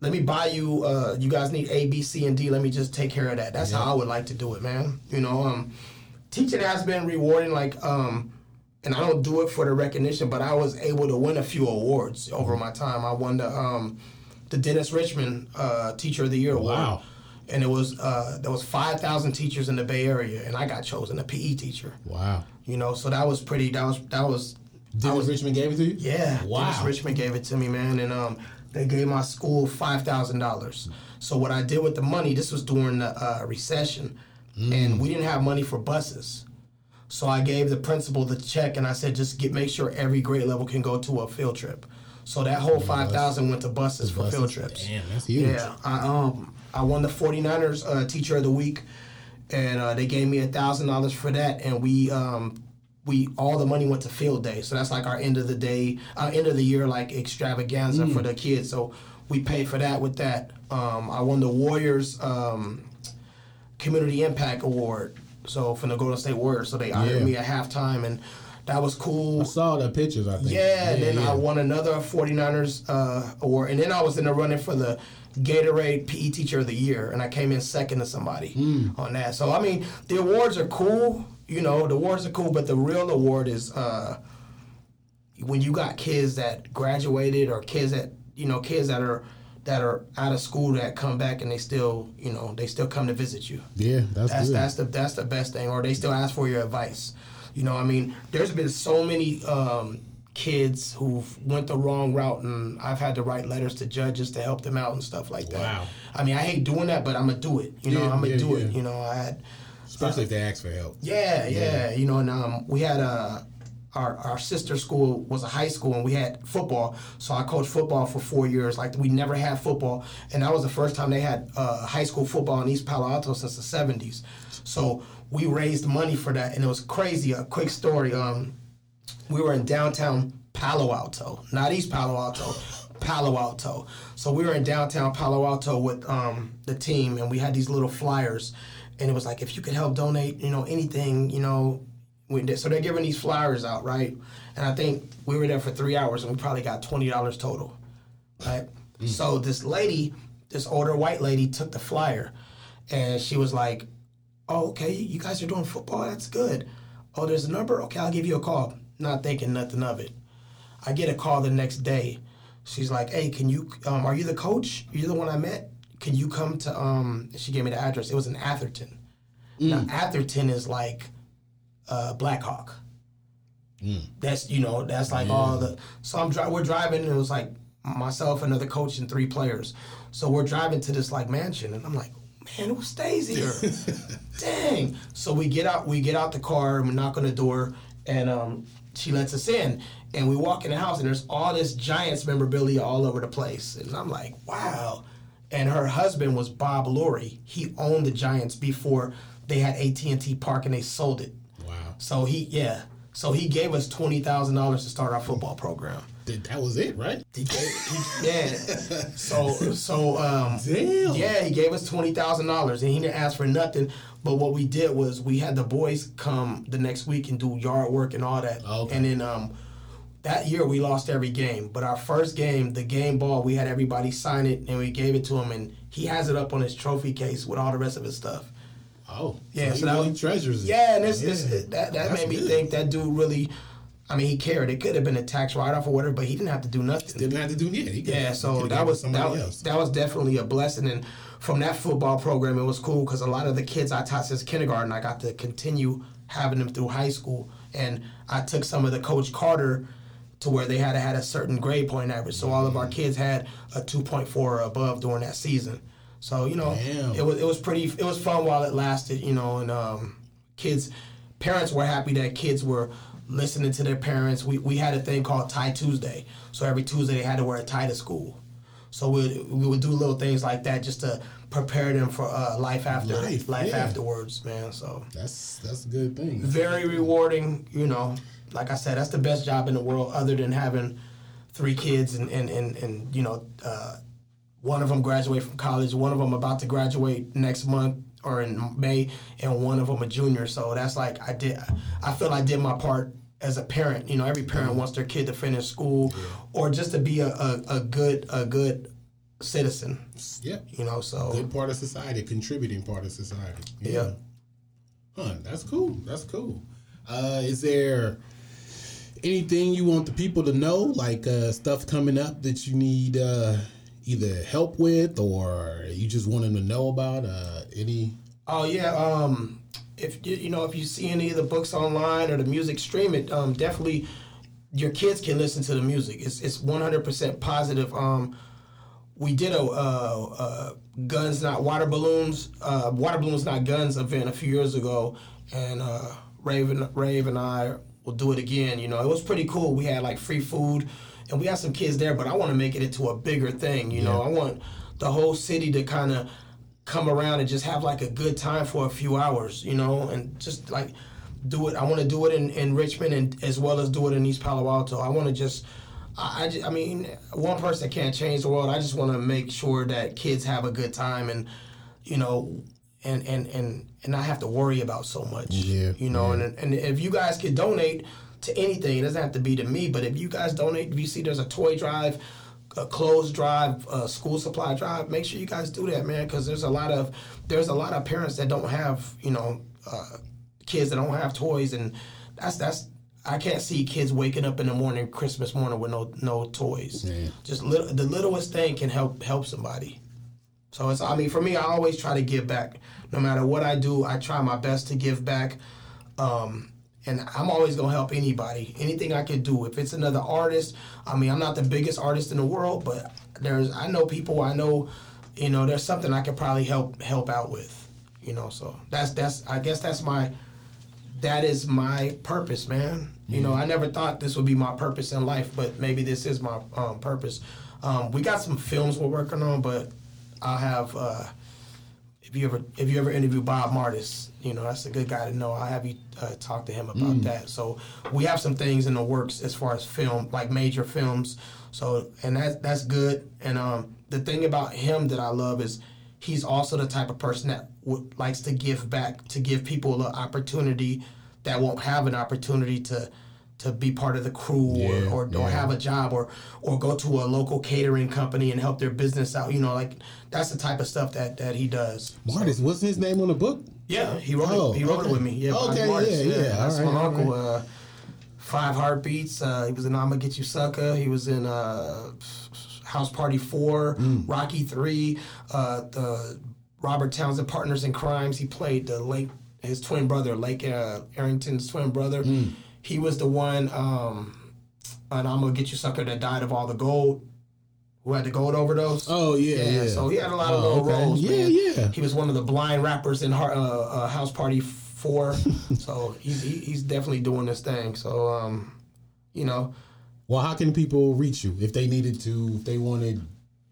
Let me buy you. Uh, you guys need A, B, C, and D. Let me just take care of that. That's how I would like to do it, man. You know, um, teaching has been rewarding. Like, um, and I don't do it for the recognition, but I was able to win a few awards over my time. I won the um, the Dennis Richmond uh, Teacher of the Year award. Wow. And it was uh, there was five thousand teachers in the Bay Area, and I got chosen a PE teacher. wow. You know, so that was pretty. That was that was. Dennis was Richmond gave it to you. yeah, Wow. Dennis Richmond gave it to me, man, and um, they gave my school five thousand dollars. So what I did with the money, this was during the uh, recession, and we didn't have money for buses. So I gave the principal the check, and I said, just get make sure every grade level can go to a field trip. So that whole five thousand went to buses for field trips. Damn, that's huge. Yeah, I um I won the 49ers uh, Teacher of the Week, and uh, they gave me a thousand dollars for that, and we um we all the money went to field day, so that's like our end of the day, uh, end of the year like extravaganza for the kids. So we paid for that with that. Um, I won the Warriors um, Community Impact Award, so from the Golden State Warriors. So they honored Yeah. me at halftime, and that was cool. I saw the pictures. I think. Yeah, and then yeah. I won another 49ers uh, award. And then I was in the running for the Gatorade PE Teacher of the Year, and I came in second to somebody Hmm. on that. So, I mean, the awards are cool. You know, the awards are cool, but the real award is uh, when you got kids that graduated or kids that, you know, kids that are that are out of school that come back and they still, you know, they still come to visit you. Yeah, that's, That's good. that's the that's the best thing. Or they still ask for your advice. You know, I mean, there's been so many um, kids who've went the wrong route, and I've had to write letters to judges to help them out and stuff like that. Wow. I mean, I hate doing that, but I'm gonna do it. You know, Yeah, I'm gonna yeah, do yeah. it. You know, I had especially if they ask for help. yeah, yeah. You know, and um, we had a our our sister school was a high school, and we had football. So I coached football for four years. Like we never had football, and that was the first time they had uh, high school football in East Palo Alto since the '70s. So we raised money for that, and it was crazy. A quick story. Um, we were in downtown Palo Alto, not East Palo Alto, Palo Alto. So we were in downtown Palo Alto with um, the team, and we had these little flyers, and it was like, if you could help donate, you know, anything, you know, we did. so they're giving these flyers out, right? And I think we were there for three hours, and we probably got twenty dollars total, right? So this lady, this older white lady, took the flyer, and she was like, oh, okay, you guys are doing football. That's good. Oh, there's a number. Okay, I'll give you a call. Not thinking nothing of it. I get a call the next day. She's like, hey, can you? Um, are you the coach? You're the one I met. Can you come to? Um, she gave me the address. It was in Atherton. Now Atherton is like uh, Blackhawk. That's you know that's like all the. So I'm dri- we're driving and it was like myself, another coach, and three players. So we're driving to this like mansion, and I'm like, man, who stays here? Dang. So we get out, we get out the car, and we knock on the door, and um, she lets us in, and we walk in the house, and there's all this Giants memorabilia all over the place, and I'm like, wow. And her husband was Bob Lurie. He owned the Giants before they had AT and T Park, and they sold it. So he, yeah. So he gave us twenty thousand dollars to start our football program. That that was it, right? He gave, he, yeah. So so um, Damn. yeah, he gave us twenty thousand dollars, and he didn't ask for nothing. But what we did was we had the boys come the next week and do yard work and all that. Okay. And then um, that year we lost every game. But our first game, the game ball, we had everybody sign it, and we gave it to him, and he has it up on his trophy case with all the rest of his stuff. Oh, Yeah, So, so he that really was- treasures it. Yeah, and it's, it's, Yeah. that that That's made me good. think that dude really. I mean, he cared. It could have been a tax write off or whatever, but he didn't have to do nothing. Didn't have to do yeah. Could- Yeah, so that was that else. that was definitely a blessing. And from that football program, it was cool because a lot of the kids I taught since kindergarten, I got to continue having them through high school. And I took some of the Coach Carter to where they had to had a certain grade point average. So all of our mm-hmm. kids had a two point four or above during that season. So you know, Damn. it was it was pretty it was fun while it lasted. You know, and um, kids, parents were happy that kids were listening to their parents. We we had a thing called Tie Tuesday. So every Tuesday they had to wear a tie to school. So we we would do little things like that just to prepare them for uh, life after Life, life, yeah. afterwards, man. So That's that's a good thing. very rewarding. You know, like I said, that's the best job in the world, other than having three kids and and and, and you know, uh, one of them graduate from college, one of them about to graduate next month or in May, and one of them a junior. So that's like I did. I feel I did my part as a parent. You know, every parent wants their kid to finish school or just to be a, a, a good a good citizen. Yeah. You know, so Good part of society, contributing part of society. Yeah. Huh, that's cool. That's cool. Uh, is there anything you want the people to know, like uh, stuff coming up that you need uh, either help with or you just want them to know about? Uh, any? Oh yeah. Um, if you you know if you see any of the books online or the music, stream it. Um, definitely, your kids can listen to the music. It's it's one hundred percent positive. Um, we did a uh, uh, guns not water balloons, uh, water balloons not guns event a few years ago, and uh, Raven Rave and I will do it again. You know, it was pretty cool. We had like free food, and we have some kids there. But I want to make it into a bigger thing. You know, I want the whole city to kind of come around and just have like a good time for a few hours. You know, and just like do it. I want to do it in, in Richmond and as well as do it in East Palo Alto. I want to just, I, I, ju- I mean, one person can't change the world. I just want to make sure that kids have a good time and, you know, and and and and not have to worry about so much. Yeah, You know, and and if you guys could donate to anything, it doesn't have to be to me, but if you guys donate, if you see there's a toy drive. A clothes drive, a school supply drive. Make sure you guys do that, man, because there's a lot of there's a lot of parents that don't have you know uh, kids that don't have toys, and that's that's I can't see kids waking up in the morning, Christmas morning, with no no toys. Yeah. Just little, the littlest thing can help help somebody. So it's I mean for me, I always try to give back. No matter what I do, I try my best to give back. Um, and I'm always gonna help anybody, anything I can do. If it's another artist, I mean, I'm not the biggest artist in the world, but there's I know people. I know, you know, there's something I could probably help help out with. You know, so that's that's I guess that's my that is my purpose, man. You know, I never thought this would be my purpose in life, but maybe this is my um, purpose. Um, we got some films we're working on, but I'll have uh, if you ever if you ever interview Bob Martis, you know that's a good guy to know. I'll have you uh, talk to him about that. So we have some things in the works as far as film, like major films. So and that's that's good. And um, the thing about him that I love is he's also the type of person that w- likes to give back, to give people an opportunity that won't have an opportunity to to be part of the crew Yeah, or, or, yeah. or have a job or or go to a local catering company and help their business out. You know, like that's the type of stuff that that he does. Martis, what's his name on the book? Yeah, he wrote Oh, it. He wrote okay. it with me. Yeah, Okay, Martis. yeah, yeah. That's All right, my uncle. Uh, Five Heartbeats. Uh, he was in I'ma Get You Sucker. He was in uh, House Party Four, Mm. Rocky Three, uh, the Robert Townsend Partners in Crimes. He played the late his twin brother, Lake uh, Arrington's twin brother. Mm. He was the one. Um, and I'm gonna get you sucker that died of all the gold. Who had the gold overdose? Oh yeah, yeah. So he had a lot of Oh, little okay. roles. Yeah, man. yeah. He was one of the blind rappers in Har- uh, uh, House Party Four. so he's he, he's definitely doing this thing. So um, You know, Well, how can people reach you if they needed to, if they wanted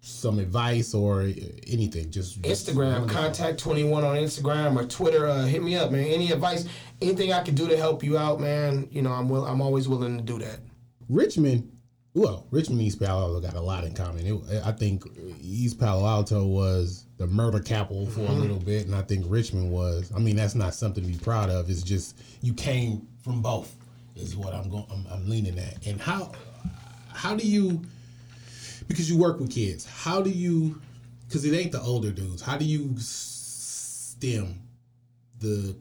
some advice or anything? Just Instagram, Kontac twenty one on Instagram or Twitter. Uh, hit me up, man. Any advice, anything I can do to help you out, man. You know, I'm will, I'm always willing to do that. Richmond. Well, Richmond East Palo Alto got a lot in common. It, I think East Palo Alto was the murder capital for a little bit, and I think Richmond was. I mean, that's not something to be proud of. It's just you came from both. Is what I'm going. I'm, I'm leaning at. And how how do you because you work with kids? How do you because it ain't the older dudes? How do you stem the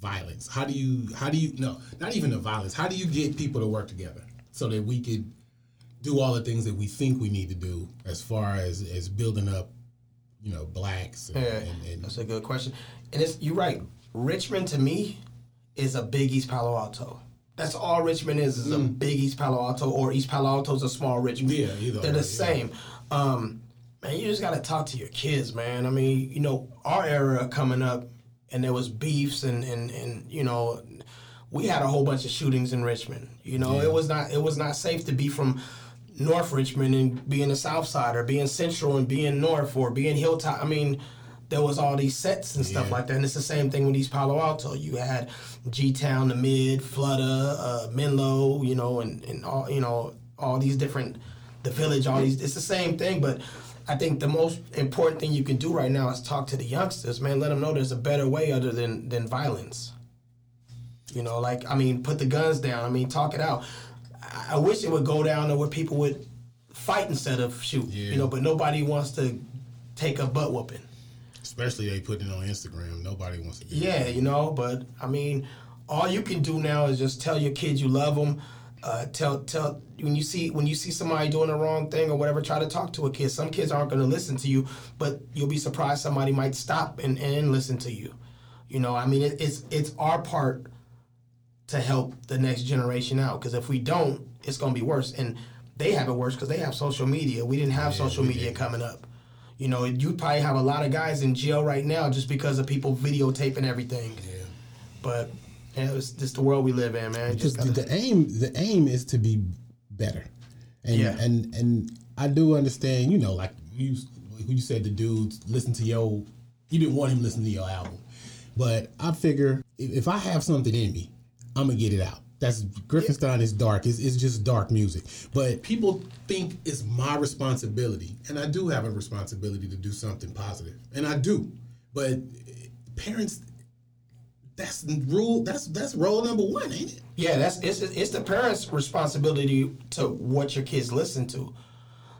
violence? How do you how do you no not even the violence? How do you get people to work together so that we could do all the things that we think we need to do as far as as building up, you know, blacks and, Yeah, and, and that's a good question. And it's you're right. Richmond to me is a big East Palo Alto. That's all Richmond is is a big East Palo Alto, or East Palo Alto is a small Richmond. Yeah, either they're way, the yeah. same. Um, man, you just gotta talk to your kids, man. I mean, you know, our era coming up, and there was beefs, and and and you know, we had a whole bunch of shootings in Richmond. You know, it was not it was not safe to be from North Richmond and being in the South Side, or being Central and being North, or being Hilltop. I mean, there was all these sets and stuff Yeah. like that. And it's the same thing with East Palo Alto. You had G Town, the Mid, Flutta, uh, Menlo, you know, and, and all you know all these different, the Village, all these. It's the same thing, but. I think the most important thing you can do right now is talk to the youngsters, man. Let them know there's a better way other than than violence. You know, like I mean, put the guns down. I mean, talk it out. I, I wish it would go down to where people would fight instead of shoot. Yeah. You know, but nobody wants to take a butt whooping. Especially they putting it on Instagram. Nobody wants to. Yeah, you know, but I mean, all you can do now is just tell your kids you love them. Uh, tell tell when you see when you see somebody doing the wrong thing or whatever, try to talk to a kid. Some kids aren't going to listen to you, but you'll be surprised somebody might stop and, and listen to you. You know, I mean, it, it's it's our part to help the next generation out because if we don't, it's going to be worse. And they have it worse because they have social media. We didn't have social we media didn't. coming up. You know, you probably have a lot of guys in jail right now just because of people videotaping everything. Yeah. But yeah, it's just the world we live in, man. Because Just the, gotta, the aim the aim is to be better, and Yeah. and and I do understand. You know, like you who you said the dudes listen to your. You didn't want him to listen to your album, but I figure if, if I have something in me, I'm gonna get it out. That's Griffinstein is dark. It's, it's just dark music. But people think it's my responsibility, and I do have a responsibility to do something positive, and I do. But eh, parents, that's rule. That's that's role number one, ain't it? yeah, that's it's it's the parents' responsibility to what your kids listen to.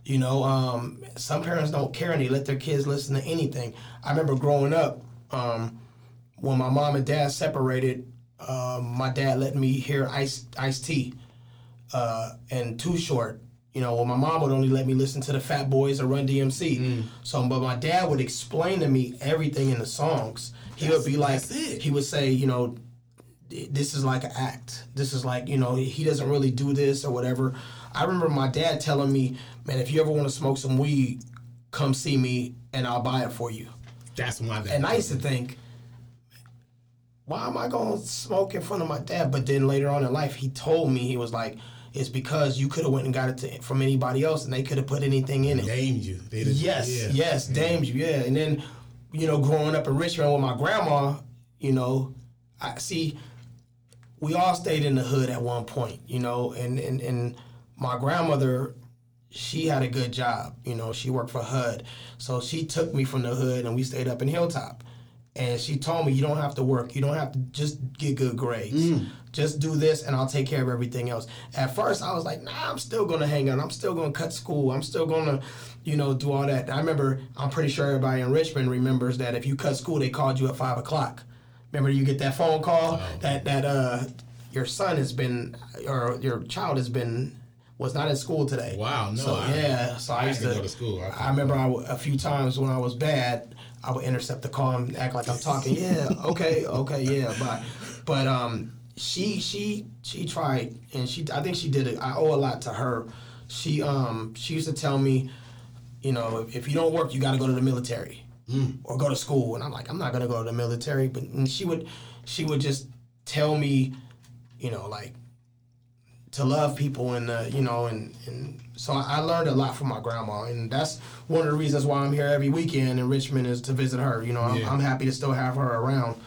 You know, um, some parents don't care and they let their kids listen to anything. I remember growing up, um, when my mom and dad separated, um, my dad let me hear Ice Ice T uh, and Too Short. You know, well, my mom would only let me listen to the Fat Boys or Run DMC. So, but my dad would explain to me everything in the songs. He would be like, he would say, you know, this is like an act. This is like, you know, he doesn't really do this or whatever. I remember my dad telling me, man, if you ever want to smoke some weed, come see me and I'll buy it for you. That's my dad. And I used to think, why am I going to smoke in front of my dad? But then later on in life, he told me, he was like, it's because you could have went and got it to, from anybody else and they could have put anything in it. named you. Yes, yeah. yes, damed you, yeah. And then, you know, growing up in Richmond with my grandma, you know, I see we all stayed in the hood at one point, you know, and and, and my grandmother, she had a good job, you know, she worked for HUD. So she took me from the hood and we stayed up in Hilltop. And she told me you don't have to work, you don't have to just get good grades. Just do this and I'll take care of everything else. At first I was like, nah, I'm still gonna hang out. I'm still gonna cut school. I'm still gonna, you know, do all that. I remember I'm pretty sure everybody in Richmond remembers that if you cut school, they called you at five o'clock. Remember you get that phone call that that uh your son has been or your child has been was not in school today. Wow, no, So I- yeah, so I, I used to to go to school. I I, remember a few times when I was bad, I would intercept the call and act like I'm talking. Yeah, okay, okay, yeah, bye. But um, she she she tried and she I think she did it. I owe a lot to her. She um she used to tell me, you know, if, you don't work, you got to go to the military or go to school. And I'm like, I'm not gonna go to the military. But she would she would just tell me, you know, like to love people and uh, you know and and so I learned a lot from my grandma and that's one of the reasons why I'm here every weekend in Richmond is to visit her. You know, I'm, Yeah. I'm happy to still have her around.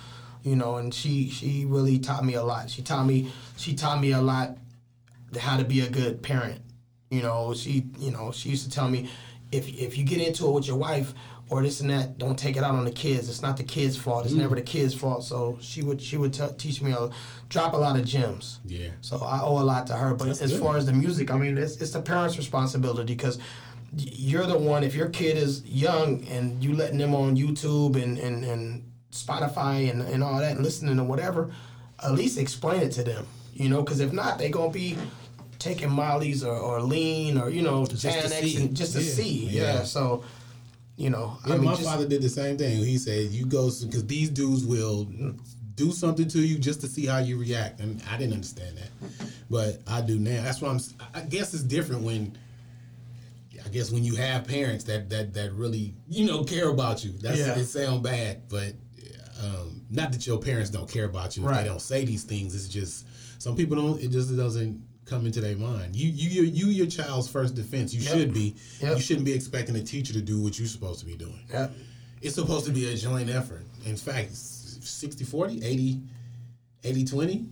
You know, and she she really taught me a lot. She taught me she taught me a lot how to be a good parent. You know, she you know she used to tell me if if you get into it with your wife or this and that, don't take it out on the kids. It's not the kids' fault. It's mm. never the kids' fault. So she would she would t- teach me a drop a lot of gems. Yeah. So I owe a lot to her. But That's as good. far as the music, I mean, it's, it's the parents' responsibility because you're the one. If your kid is young and you letting them on YouTube and and, and Spotify and, and all that and listening to whatever, at least explain it to them. You know, because if not, they gonna be taking Molly's or, or lean or you know to Xanax see. and just to Yeah. see. Yeah. Yeah. So, you know, Yeah, I mean, my just, father did the same thing. He said, "You go because these dudes will do something to you just to see how you react." And I didn't understand that, but I do now. That's why I'm. I guess it's different when. I guess when you have parents that that that really you know care about you. That's Yeah. it sound bad, but um, not that your parents don't care about you. Right. They don't say these things. It's just some people don't. It just doesn't come into their mind. You you you your child's first defense. You Yep. should be. Yep. You shouldn't be expecting a teacher to do what you're supposed to be doing yeah. it's supposed to be a joint effort. In fact, 60 40, 80 80 20.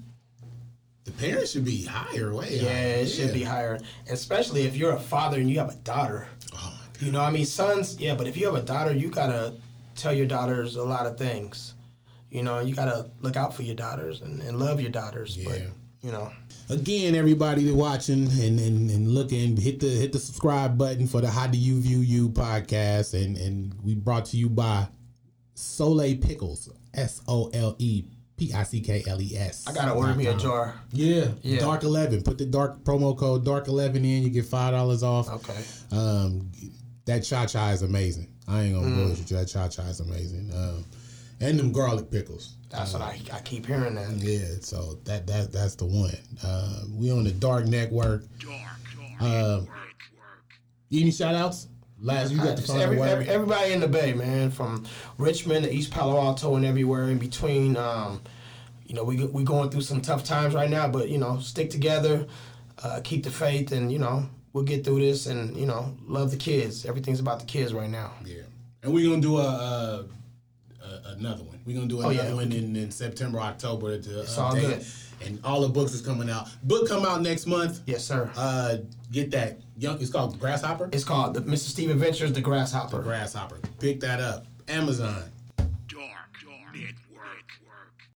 The parents should be higher, way Yeah, higher. it should be higher, especially if you're a father and you have a daughter. Oh my God. You know, I mean, sons, yeah, but if you have a daughter, you gotta tell your daughters a lot of things. You know, you gotta look out for your daughters and, and love your daughters. But Yeah. You know, Again, everybody watching and, and, and looking, hit the hit the subscribe button for the How Do You View You podcast. And, and we brought to you by Soleil Pickles. S O L E P I C K L E S. I gotta order me a jar. Yeah, Yeah. Dark Eleven. Put the dark promo code Dark Eleven in. You get five dollars off. Okay. Um, that cha cha is amazing. I ain't gonna Mm. bullshit you. That cha cha is amazing. Um, and them garlic pickles. That's what I, I keep hearing that. Yeah, so that that that's the one. Uh, we on the Dark Network. Dark, dark Uh, any shout outs? Last you got the Just final every, every, everybody in the Bay, man, from Richmond to East Palo Alto and everywhere in between. Um, you know, we we going through some tough times right now, but you know, stick together, uh, keep the faith, and you know, we'll get through this. And you know, love the kids. Everything's about the kids right now. Yeah, and we're gonna do a, a, a another one. We're gonna do another Oh, yeah. one in, in September, October to It's all update. good. And all the books is coming out. Book come out next month. Yes, sir. Uh, get that young. It's called Grasshopper. It's called the Mr. Steve Adventures, the Grasshopper. Grasshopper. Pick that up. Amazon. Dark Network.